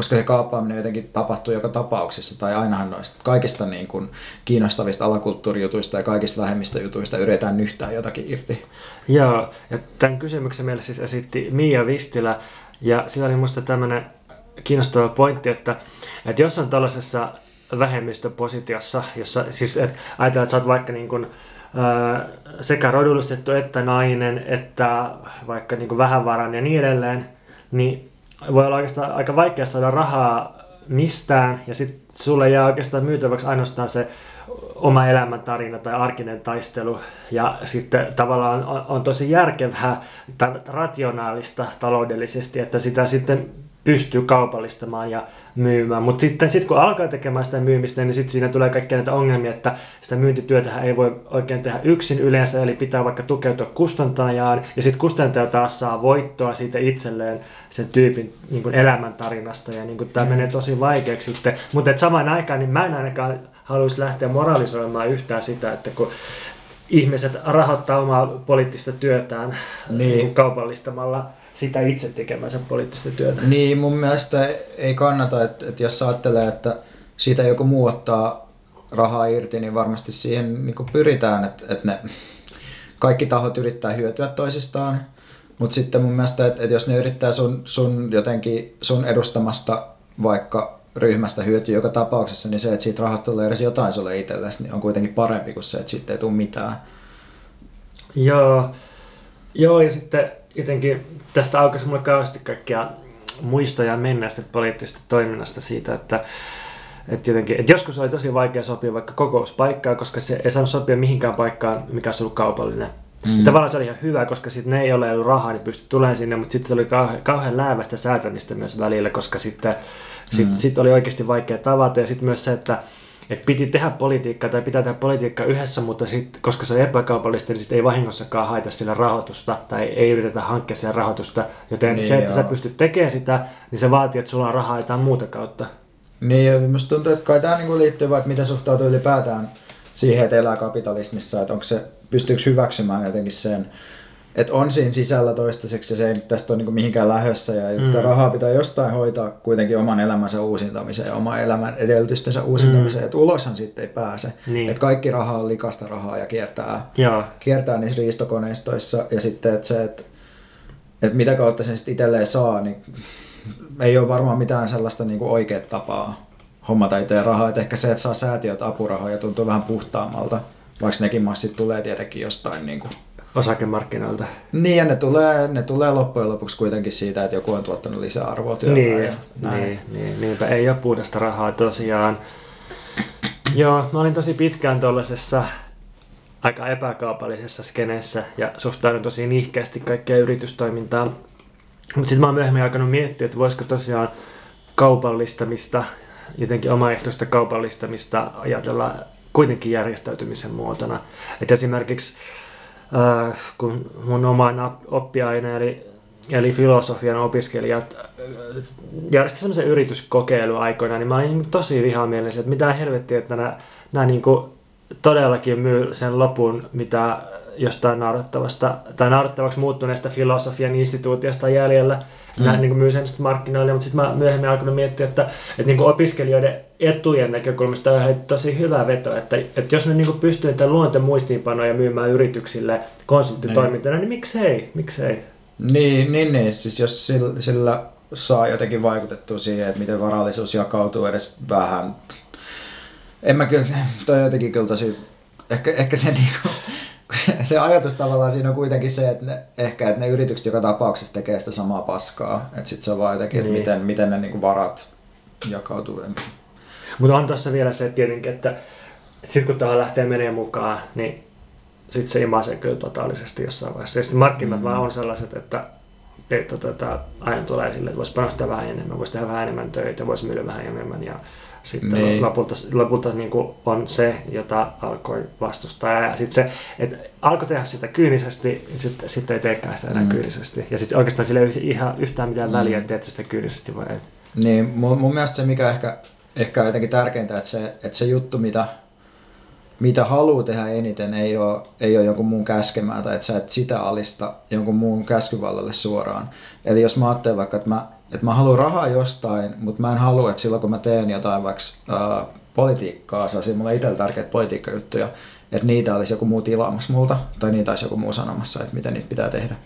B: koska se kaappaaminen jotenkin tapahtuu joka tapauksessa, tai ainahan noista kaikista niin kuin kiinnostavista alakulttuurijutuista ja kaikista vähemmistöjutuista yritetään nyhtää jotakin irti.
A: Joo, ja tämän kysymyksen meille siis esitti Mia Vistilä, ja sillä oli minusta tämmöinen kiinnostava pointti, että, että jos on tällaisessa vähemmistöpositiossa, jossa siis et, ajatellaan, että sä oot vaikka niin kuin, sekä rodullistettu että nainen, että vaikka niin kuin vähävaran ja niin edelleen, niin voi olla oikeastaan aika vaikea saada rahaa mistään, ja sitten sulle jää oikeastaan myytäväksi ainoastaan se oma elämäntarina tai arkinen taistelu. Ja sitten tavallaan on, tosi järkevää tai rationaalista taloudellisesti, että sitä sitten pystyy kaupallistamaan ja myymään. Mutta sitten sit kun alkaa tekemään sitä myymistä, niin sitten siinä tulee kaikkia näitä ongelmia, että sitä myyntityötä ei voi oikein tehdä yksin yleensä, eli pitää vaikka tukeutua kustantajaan, ja sitten kustantaja taas saa voittoa siitä itselleen sen tyypin niin kuin elämäntarinasta, ja niin tämä menee tosi vaikeaksi sitten. Mutta samaan aikaan niin mä en ainakaan haluaisi lähteä moralisoimaan yhtään sitä, että kun ihmiset rahoittaa omaa poliittista työtään niin. kaupallistamalla sitä itse tekemänsä poliittista työtä.
B: Niin, mun mielestä ei kannata, että, että jos ajattelee, että siitä joku muu ottaa rahaa irti, niin varmasti siihen niin pyritään, että, että ne kaikki tahot yrittää hyötyä toisistaan. Mutta sitten mun mielestä, että, että jos ne yrittää sun, sun jotenkin sun edustamasta vaikka ryhmästä hyötyä joka tapauksessa, niin se, että siitä rahasta tulee edes jotain sulle itsellesi, niin on kuitenkin parempi kuin se, että sitten ei tule mitään.
A: Joo, Joo ja sitten jotenkin tästä aukaisi mulle kauheasti kaikkia muistoja menneestä poliittisesta toiminnasta siitä, että että jotenkin, että joskus oli tosi vaikea sopia vaikka kokouspaikkaa, koska se ei saanut sopia mihinkään paikkaan, mikä olisi ollut kaupallinen. Mm. Ja tavallaan se oli ihan hyvä, koska sitten ne ei ole ollut rahaa, niin pystyi tulemaan sinne, mutta sitten oli kauhean, kauhean läävästä säätämistä myös välillä, koska sitten mm. sit, sit oli oikeasti vaikea tavata. Ja sitten myös se, että että piti tehdä politiikkaa tai pitää tehdä politiikkaa yhdessä, mutta sit, koska se on epäkaupallista, niin sit ei vahingossakaan haeta sillä rahoitusta tai ei yritetä hankkia siellä rahoitusta. Joten niin se, että joo. sä pystyt tekemään sitä, niin se vaatii, että sulla on rahaa jotain muuta kautta.
B: Niin, ja musta tuntuu, että kai tämä niinku liittyy vaan, että miten suhtautuu ylipäätään siihen, että elää kapitalismissa, että onko se, pystyykö hyväksymään jotenkin sen, että on siinä sisällä toistaiseksi ja se ei nyt tästä ole niin mihinkään lähössä ja mm. sitä rahaa pitää jostain hoitaa kuitenkin oman elämänsä uusintamiseen ja oman elämän edellytystensä uusintamiseen, mm. että uloshan sitten ei pääse. Niin. Että kaikki raha on likasta rahaa ja kiertää, Joo. kiertää niissä riistokoneistoissa ja sitten että se, että, että mitä kautta sen sitten itselleen saa, niin ei ole varmaan mitään sellaista niin kuin oikea tapaa hommata itse rahaa. Että ehkä se, että saa säätiöt apurahoja tuntuu vähän puhtaammalta, vaikka nekin massit tulee tietenkin jostain niin kuin
A: osakemarkkinoilta.
B: Niin, ja ne tulee, ne tulee loppujen lopuksi kuitenkin siitä, että joku on tuottanut lisäarvoa
A: työllä. Niin, ja näin. niin, niin, niinpä ei ole puhdasta rahaa tosiaan. Joo, mä olin tosi pitkään tuollaisessa aika epäkaupallisessa skeneessä ja suhtaudun tosi nihkeästi kaikkea yritystoimintaan. Mutta sitten mä oon myöhemmin alkanut miettiä, että voisiko tosiaan kaupallistamista, jotenkin omaehtoista kaupallistamista ajatella kuitenkin järjestäytymisen muotona. Et esimerkiksi äh, kun mun oman oppiaine eli, eli filosofian opiskelijat äh, järjesti semmoisen yrityskokeilun aikoina, niin mä olin tosi vihamielinen, että mitä helvettiä, että nämä, nämä niin kuin todellakin myy sen lopun, mitä jostain naurettavasta tai naurettavaksi muuttuneesta filosofian instituutiosta jäljellä. Mm. Nämä niin myy sen markkinoille, mutta sitten mä myöhemmin alkanut miettiä, että, että niin opiskelijoiden etujen näkökulmasta on tosi hyvä veto, että, että jos ne niin pystyy niitä luontomuistiinpanoja myymään yrityksille konsulttitoimintana, niin, niin miksei, miksei?
B: Niin, niin, niin, siis jos sillä, sillä saa jotenkin vaikutettua siihen, että miten varallisuus jakautuu edes vähän. En mä kyllä, toi jotenkin kyllä tosi, ehkä, ehkä se niinku, se ajatus tavallaan siinä on kuitenkin se, että ne, ehkä että ne yritykset joka tapauksessa tekee sitä samaa paskaa. Että sitten se on vaan jotenkin, niin. että miten, miten ne niinku varat jakautuu.
A: Mutta on tässä vielä se tietenkin, että sitten kun tämä lähtee menemään mukaan, niin sitten se imasee kyllä totaalisesti jossain vaiheessa. Ja sitten markkinat mm. vaan on sellaiset, että että tota, aina tulee sille, että voisi panostaa vähän enemmän, voisi tehdä vähän enemmän töitä, voisi myydä vähän enemmän ja sitten niin. lopulta, lopulta niin kuin on se, jota alkoi vastustaa. Ja sitten se, että alkoi tehdä sitä kyynisesti, sitten sit ei teekään sitä enää mm. kyynisesti. Ja sitten oikeastaan sille ei ihan yhtään mitään mm. väliä, että teet sitä kyynisesti vai ei.
B: Niin, mun, mun mielestä se mikä ehkä, ehkä on jotenkin tärkeintä, että se, että se juttu, mitä, mitä haluaa tehdä eniten, ei ole, ei ole jonkun muun käskemää tai että sä et sitä alista jonkun muun käskyvallalle suoraan. Eli jos mä ajattelen vaikka, että mä että mä haluan rahaa jostain, mutta mä en halua, että silloin kun mä teen jotain vaikka ää, politiikkaa, sellaisia mulle itsellä tärkeitä politiikkajuttuja, että niitä olisi joku muu tilaamassa multa, tai niitä olisi joku muu sanomassa, että miten niitä pitää tehdä. Mm.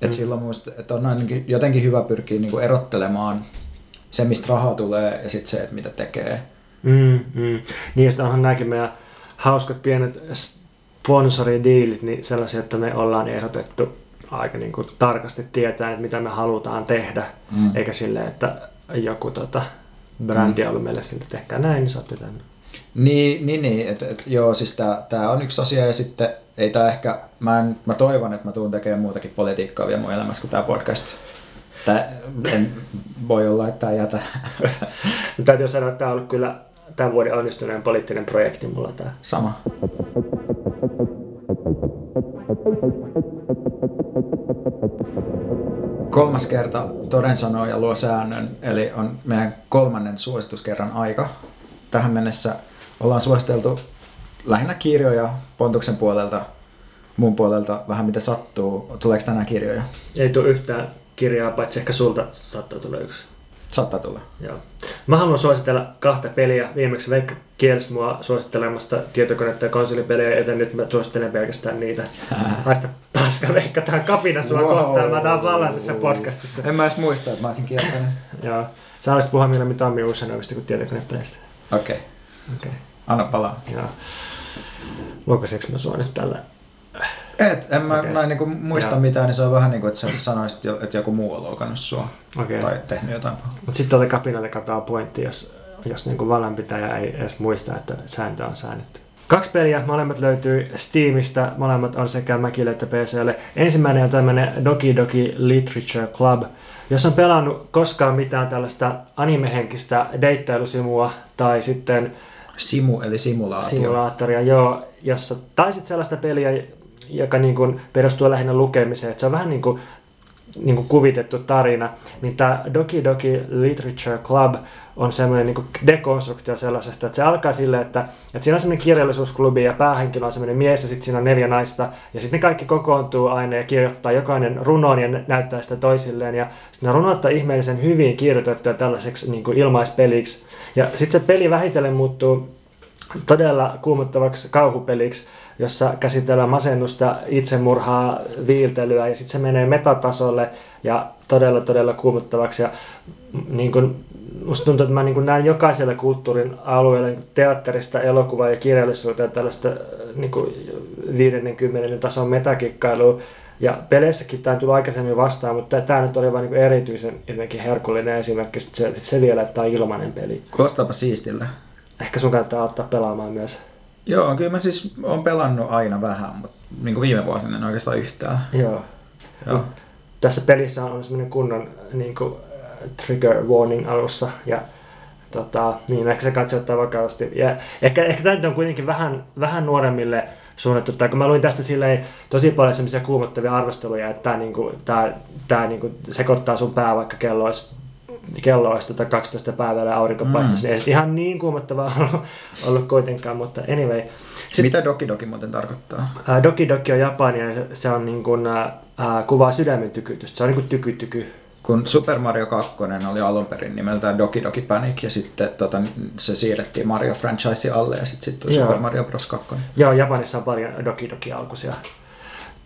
B: Et silloin musta, että on ainakin jotenkin hyvä pyrkiä niinku erottelemaan se, mistä rahaa tulee, ja sitten se, että mitä tekee.
A: Mm, mm. Niin, onhan nämäkin meidän hauskat pienet sponsoridiilit, niin sellaisia, että me ollaan ehdotettu aika niin kuin tarkasti tietää, että mitä me halutaan tehdä, mm. eikä silleen, että joku tota, brändi mm. on ollut meille siltä, tehkää näin, niin saatte tänne.
B: Niin, niin, niin että et, joo, siis tämä on yksi asia ja sitten ei tämä ehkä, mä, en, mä toivon, että mä tuun tekemään muutakin politiikkaa vielä mun elämässä kuin tämä podcast. Tää, en voi olla, että tämä jätä.
A: Täytyy sanoa, että tämä on ollut kyllä tämän vuoden onnistuneen poliittinen projekti mulla tämä.
B: Sama. Kolmas kerta toden sanoo ja luo säännön, eli on meidän kolmannen suosituskerran aika. Tähän mennessä ollaan suositeltu lähinnä kirjoja Pontuksen puolelta, mun puolelta vähän mitä sattuu. Tuleeko tänään kirjoja?
A: Ei tule yhtään kirjaa, paitsi ehkä sulta saattaa tulla yksi.
B: Saattaa tulla.
A: Joo. Mä haluan suositella kahta peliä. Viimeksi Veikka kielsi mua suosittelemasta tietokonetta ja konsolipelejä, joten nyt mä suosittelen pelkästään niitä. Haista tää on kapina sua wow. kohtaan. Mä tää vallan tässä podcastissa.
B: En mä edes muista, että mä olisin kieltänyt.
A: Joo. Sä olisit puhua mieluummin Tammi Uusanoivista kuin tietokonepeleistä.
B: Okei. Okay.
A: Okay.
B: Anna palaa.
A: Joo. Luokaseks mä sua nyt tällä
B: et, en mä, okay. mä en niinku muista ja. mitään, niin se on vähän niin kuin, että sä sanoisit, että joku muu on loukannut sua okay. tai tehnyt jotain pahaa.
A: Mutta sitten oli kapinalle katoaa pointti, jos, jos niinku vallanpitäjä ei edes muista, että sääntö on säännetty. Kaksi peliä, molemmat löytyy Steamista, molemmat on sekä Macille että PClle. Ensimmäinen on tämmöinen Doki Doki Literature Club. Jos on pelannut koskaan mitään tällaista animehenkistä deittailusimua tai sitten
B: Simu eli simulaatio.
A: Simulaattoria, joo, jossa, tai sitten sellaista peliä, joka niin kuin perustuu lähinnä lukemiseen. Että se on vähän niin kuin, niin kuin kuvitettu tarina, niin tämä Doki Doki Literature Club on semmoinen niin dekonstruktio sellaisesta, että se alkaa silleen, että, että siinä on semmoinen kirjallisuusklubi ja päähenkilö on semmoinen mies ja sitten siinä on neljä naista ja sitten ne kaikki kokoontuu aina ja kirjoittaa jokainen runoon ja näyttää sitä toisilleen ja sitten ne on ihmeellisen hyvin kirjoitettuja tällaiseksi niin kuin ilmaispeliksi. Ja sitten se peli vähitellen muuttuu todella kuumottavaksi kauhupeliksi, jossa käsitellään masennusta, itsemurhaa, viiltelyä ja sitten se menee metatasolle ja todella todella kuumottavaksi. Ja niin kun, musta tuntuu, että mä niin näen jokaiselle kulttuurin alueelle niin teatterista, elokuvaa ja kirjallisuuteen tällaista niin 50 tason metakikkailua. Ja peleissäkin tämä tuli aikaisemmin vastaan, mutta tämä nyt oli vain niin erityisen jotenkin herkullinen esimerkki, se, se vielä, että tämä on ilmainen peli.
B: Kuulostaapa siistiltä.
A: Ehkä sun kannattaa ottaa pelaamaan myös.
B: Joo, kyllä mä siis olen pelannut aina vähän, mutta niin kuin viime vuosina en oikeastaan yhtään.
A: Joo. Joo. Tässä pelissä on semmoinen kunnon niin kuin, äh, trigger warning alussa ja tota, niin ehkä se katsoo ottaa vakavasti. Ja ehkä, ehkä tämä on kuitenkin vähän, vähän nuoremmille suunnattu, tai kun mä luin tästä silleen tosi paljon semmoisia kuumottavia arvosteluja, että tämä, niin kuin, tämä, tämä niin kuin, sekoittaa sun pää, vaikka kello olisi kello olisi tota 12 päivällä aurinko mm. paistaisi, ei ihan niin kuumottavaa ollut, ollut kuitenkaan, mutta anyway.
B: Sit, Mitä Doki Doki muuten tarkoittaa?
A: Ää, doki Doki on japania ja se, se on niin kuin, ää, kuvaa sydämen tykytystä, se on niin kuin tyky tyky.
B: Kun Super Mario 2 oli alun perin nimeltään Doki Doki Panic ja sitten tota, se siirrettiin Mario franchise alle ja sitten sit tuli Super Mario Bros. 2.
A: Joo, Japanissa on paljon Doki Doki alkuisia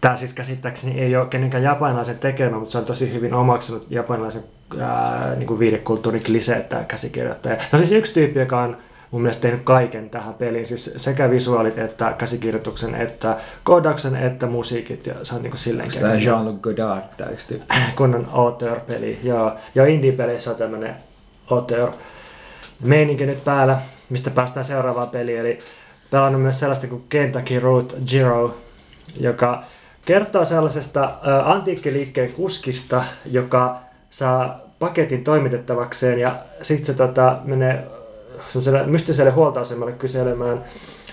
A: Tämä siis käsittääkseni ei ole kenenkään japanilaisen tekemä, mutta se on tosi hyvin omaksunut japanilaisen ää, niin kuin viidekulttuurin kliseet tämä käsikirjoittaja. Se on siis yksi tyyppi, joka on mun mielestä tehnyt kaiken tähän peliin, siis sekä visuaalit että käsikirjoituksen, että koodauksen, että musiikit, ja se on niin kuin silleen
B: Tämä Jean-Luc Godard, tämä yksi tyyppi.
A: Kunnon auteur-peli, joo. Ja indie-peleissä on tämmöinen auteur meininki nyt päällä, mistä päästään seuraavaan peliin, eli pelannut myös sellaista kuin Kentucky Road Zero, joka kertoo sellaisesta antiikkiliikkeen kuskista, joka saa paketin toimitettavakseen ja sitten se tota, menee mystiselle huoltoasemalle kyselemään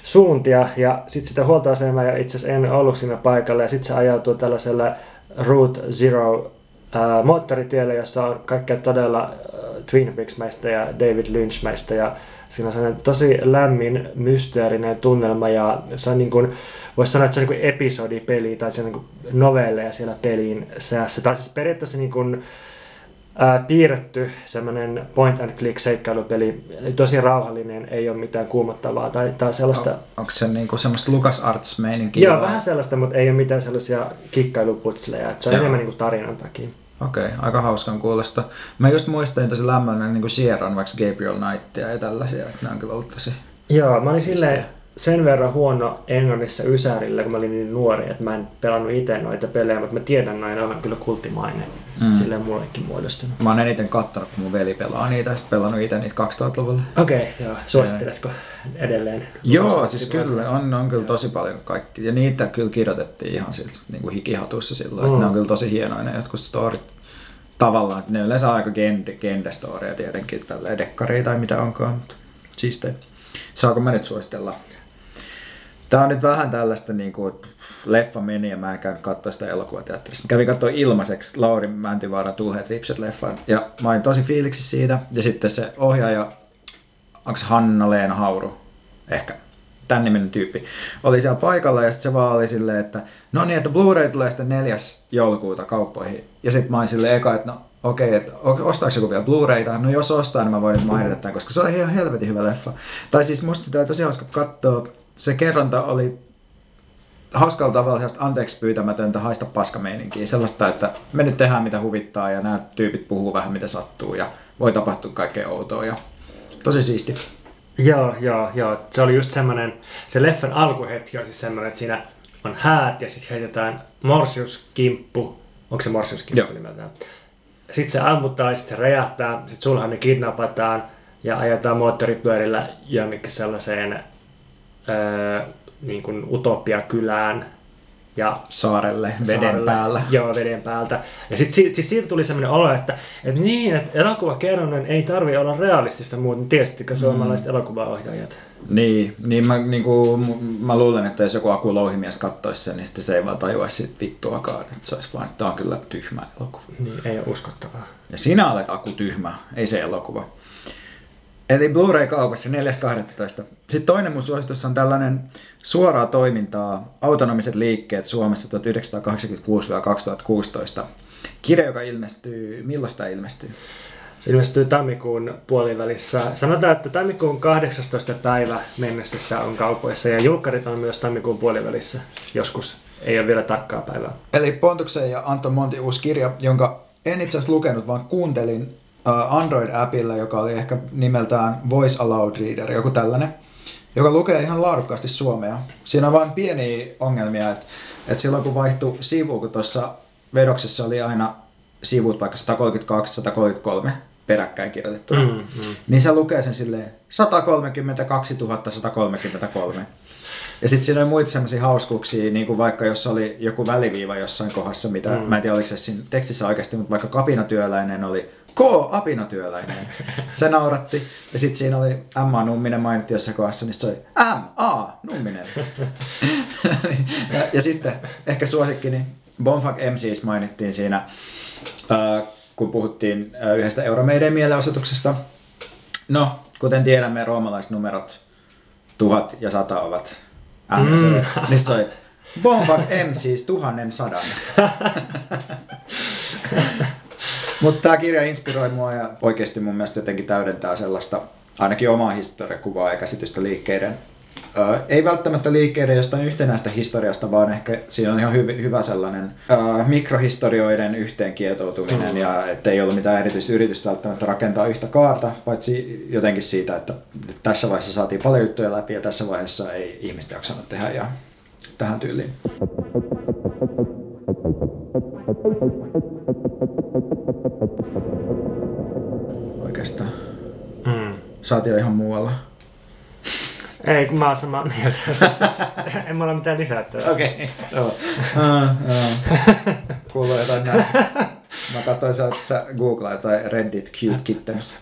A: suuntia ja sitten sitä huoltoasemaa ja itse asiassa en ollut siinä paikalla ja sitten se ajautuu tällaiselle Route Zero ää, moottoritielle, jossa on kaikkea todella ää, Twin Peaks-mäistä ja David Lynch-mäistä ja siinä on sellainen tosi lämmin, mysteerinen tunnelma ja se on niin kuin, voisi sanoa, että se on niin episodipeli tai se on niin novelleja siellä pelin säässä. Tai siis periaatteessa niin kuin, ää, piirretty semmoinen point and click seikkailupeli, tosi rauhallinen, ei ole mitään kuumottavaa tai, tai sellaista. On,
B: onko se niinku semmoista Lucas Arts meininkiä?
A: Joo, vai? vähän sellaista, mutta ei ole mitään sellaisia kikkailuputsleja, se on Joo. enemmän niinku tarinan takia.
B: Okei, okay, aika hauskan kuulosta. Mä just muistelin tosi lämmöinen niin kuin Sierran vaikka Gabriel Knightia ja tällaisia, että ne on kyllä ollut tosi...
A: Joo, mä olin silleen sen verran huono Englannissa Ysärillä, kun mä olin niin nuori, että mä en pelannut itse noita pelejä, mutta mä tiedän noin on kyllä kulttimainen. Mm. Silleen mullekin muodostunut.
B: Mä oon eniten kattonut, kun mun veli pelaa niitä ja sitten pelannut itse niitä 2000-luvulla.
A: Okei, okay, joo. Suositteletko edelleen?
B: Joo, siis kyllä, on, on kyllä tosi paljon kaikki. Ja niitä kyllä kirjoitettiin ihan siltä niin kuin hikihatussa silloin, mm. että ne on kyllä tosi hienoja ne jotkut storit tavallaan, että ne yleensä aika gende, gendestoria tietenkin, tälleen dekkaria tai mitä onkaan, mutta siistejä. Saako mä nyt suositella? Tää on nyt vähän tällaista niin kuin, leffa meni ja mä en käynyt katsoa sitä elokuvateatterista. Kävin katsoa ilmaiseksi Lauri Mäntyvaaran Tuuhet Ripset leffan ja mä olin tosi fiiliksi siitä. Ja sitten se ohjaaja, onko Hanna-Leena Hauru, ehkä tämän niminen tyyppi, oli siellä paikalla ja sitten se vaan oli silleen, että no niin, että Blu-ray tulee sitten 4. joulukuuta kauppoihin. Ja sitten mä olin silleen eka, että no okei, okay, että ostaako joku vielä Blu-rayta? No jos ostaa, niin mä voin mainita tämän, koska se on ihan helvetin hyvä leffa. Tai siis musta sitä tosi hauska katsoa. Se kerronta oli hauskalla tavalla sellaista anteeksi pyytämätöntä haista paskameininkiä. Sellaista, että me nyt tehdään mitä huvittaa ja nämä tyypit puhuu vähän mitä sattuu ja voi tapahtua kaikkea outoa. Ja tosi siisti.
A: Joo, joo, joo. Se oli just semmoinen, se leffan alkuhetki on siis semmoinen, että siinä on häät ja sitten heitetään morsiuskimppu. Onko se morsiuskimppu nimeltään? Sitten se ammuttaa ja sitten se räjähtää. Sitten sulhan ne kidnapataan ja ajetaan moottoripyörillä jonnekin sellaiseen öö, niin kuin Utopia-kylään. Ja
B: saarelle, veden saarelle, päällä.
A: Joo, veden päältä. Ja sitten si, siis siitä tuli sellainen olo, että, että niin, että elokuvakerronnan ei tarvi olla realistista muuten. Tiesittekö suomalaiset mm. elokuvaohjaajat?
B: Niin, niin mä, niin kuin, mä luulen, että jos joku Aku Louhimies katsoisi sen, niin sitten se ei vaan tajuaisi siitä vittuakaan. Että se olisi vaan, että tämä on kyllä tyhmä elokuva.
A: Niin, ei ole uskottavaa.
B: Ja sinä olet Aku tyhmä, ei se elokuva. Eli Blu-ray-kaupassa 4.12. Sitten toinen mun suositus on tällainen suoraa toimintaa, autonomiset liikkeet Suomessa 1986-2016. Kirja, joka ilmestyy, milloin sitä ilmestyy?
A: Se ilmestyy tammikuun puolivälissä. Sanotaan, että tammikuun 18. päivä mennessä sitä on kaupoissa ja julkkarit on myös tammikuun puolivälissä joskus. Ei ole vielä tarkkaa päivää.
B: Eli Pontuksen ja Anton Monti uusi kirja, jonka en itse asiassa lukenut, vaan kuuntelin Android-appilla, joka oli ehkä nimeltään Voice Aloud Reader, joku tällainen, joka lukee ihan laadukkaasti suomea. Siinä on vain pieniä ongelmia, että, että silloin kun vaihtui sivu, kun tuossa vedoksessa oli aina sivut vaikka 132-133 peräkkäin kirjoitettuna, mm, mm. niin se lukee sen silleen 132 133. Ja sitten siinä on muita semmoisia hauskuuksia, niin kuin vaikka jos oli joku väliviiva jossain kohdassa, mitä mm. mä en tiedä oliko se siinä tekstissä oikeasti, mutta vaikka kapinatyöläinen oli K. Apinotyöläinen. Se nauratti. Ja sitten siinä oli M. Numminen mainittu jossain kohdassa, niin se oli M. A. Numminen. ja, ja, sitten ehkä suosikki, niin Bonfak MCs mainittiin siinä, äh, kun puhuttiin äh, yhdestä Euromeiden mielenosoituksesta. No, kuten tiedämme, roomalaiset numerot tuhat ja sata ovat MS. Mm. Niin se oli Bonfak MCs tuhannen sadan. Mutta tämä kirja inspiroi mua ja oikeasti mun mielestä jotenkin täydentää sellaista ainakin omaa historiakuvaa ja käsitystä liikkeiden Ö, ei välttämättä liikkeiden jostain yhtenäistä historiasta, vaan ehkä siinä on ihan hy- hyvä sellainen ö, mikrohistorioiden yhteenkietoutuminen mm. ja ettei ollut mitään erityistä yritystä välttämättä rakentaa yhtä kaarta, paitsi jotenkin siitä, että tässä vaiheessa saatiin paljon juttuja läpi ja tässä vaiheessa ei ihmiset jaksanut tehdä ja tähän tyyliin. Oikeastaan. Mm. Saatiin jo ihan muualla.
A: Ei, kun mä oon samaa mieltä. en mulla mitään lisättävää.
B: Okei. Okay. Kuuluu jotain näin. Mä katsoin, että sä googlaa tai Reddit Cute Kittens.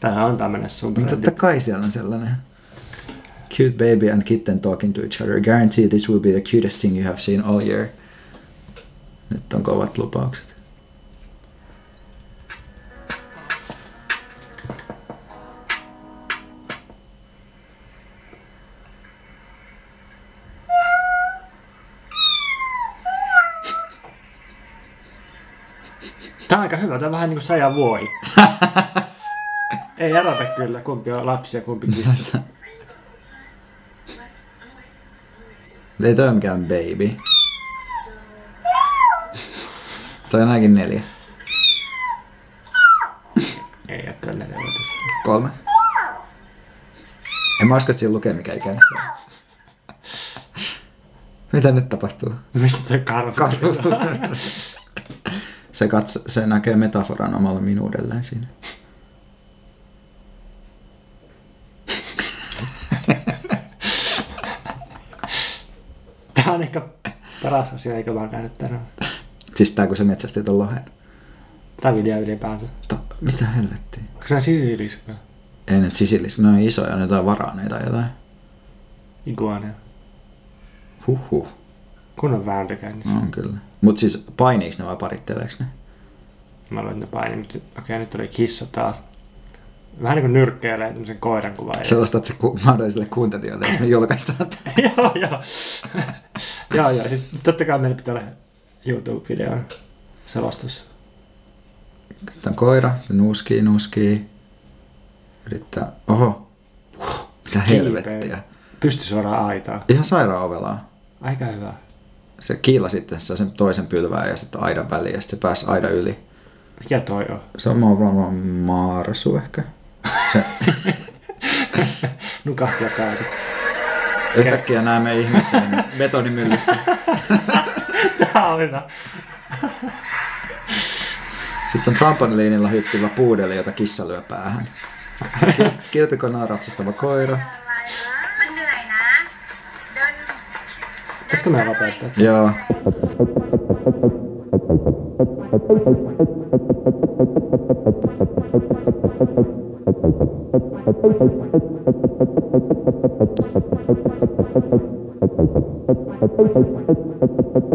A: Tää on tämmönen subreddit.
B: Totta kai siellä on sellainen. Cute baby and kitten talking to each other. Guarantee this will be the cutest thing you have seen all year. Nyt on kovat lupaukset.
A: Tämä on aika hyvä. Tämä on vähän niin kuin saja voi. Ei erota kyllä, kumpi on lapsi ja kumpi kissa.
B: Ei toi mikään baby. On ainakin neljä.
A: Ei ole kyllä neljävuotias.
B: Kolme. En mä usko, että siinä lukee mikä ikäinen se on. Mitä nyt tapahtuu?
A: Mistä toi karhu?
B: Karhu. se, katso, se näkee metaforan omalla minuudelleen siinä.
A: Tää on ehkä paras asia, eikö oon käynyt tänään.
B: Siis tää kun se metsästi ton lohen.
A: Tää video ylipäänsä.
B: Totta, mitä helvettiä?
A: Onko se sisiliska?
B: Ei nyt sisilis, ne on isoja, ne jotain varaaneita tai jotain.
A: Iguania.
B: Huhhuh,
A: Kunnon vääntö käynnissä.
B: on kyllä. Mut siis painiiks ne vai paritteleeks ne?
A: Mä luulen, että ne paini, mutta okei, nyt tuli kissa taas. Vähän niin kuin nyrkkeilee tämmöisen koiran kuvan.
B: Sellaista, että se ku- mahdollisille kuuntelijoille, jos me julkaistaan
A: joo, joo. joo, joo. Siis totta kai meillä pitää olla YouTube-videon selostus.
B: Sitten on koira, se nuuskii, nuuskii. Yrittää, oho. Huh, mitä helvettiä.
A: Pysty suoraan aitaan.
B: Ihan sairaan ovelaa.
A: Aika hyvä.
B: Se kiila sitten sen toisen pylvään ja sitten aidan väliin ja sitten se pääsi aidan yli.
A: Mikä toi on?
B: Se on varmaan maarsu ehkä. Se,
A: Nukahti ja kaati.
B: yhtäkkiä näemme ihmisen betonimyllyssä.
A: Tää on hyvä.
B: Sitten trampoliinilla hyppivä puudeli, jota kissa lyö päähän. Kilpikonaa ratsastava koira.
A: Pitäisikö meidän lopettaa?
B: Joo.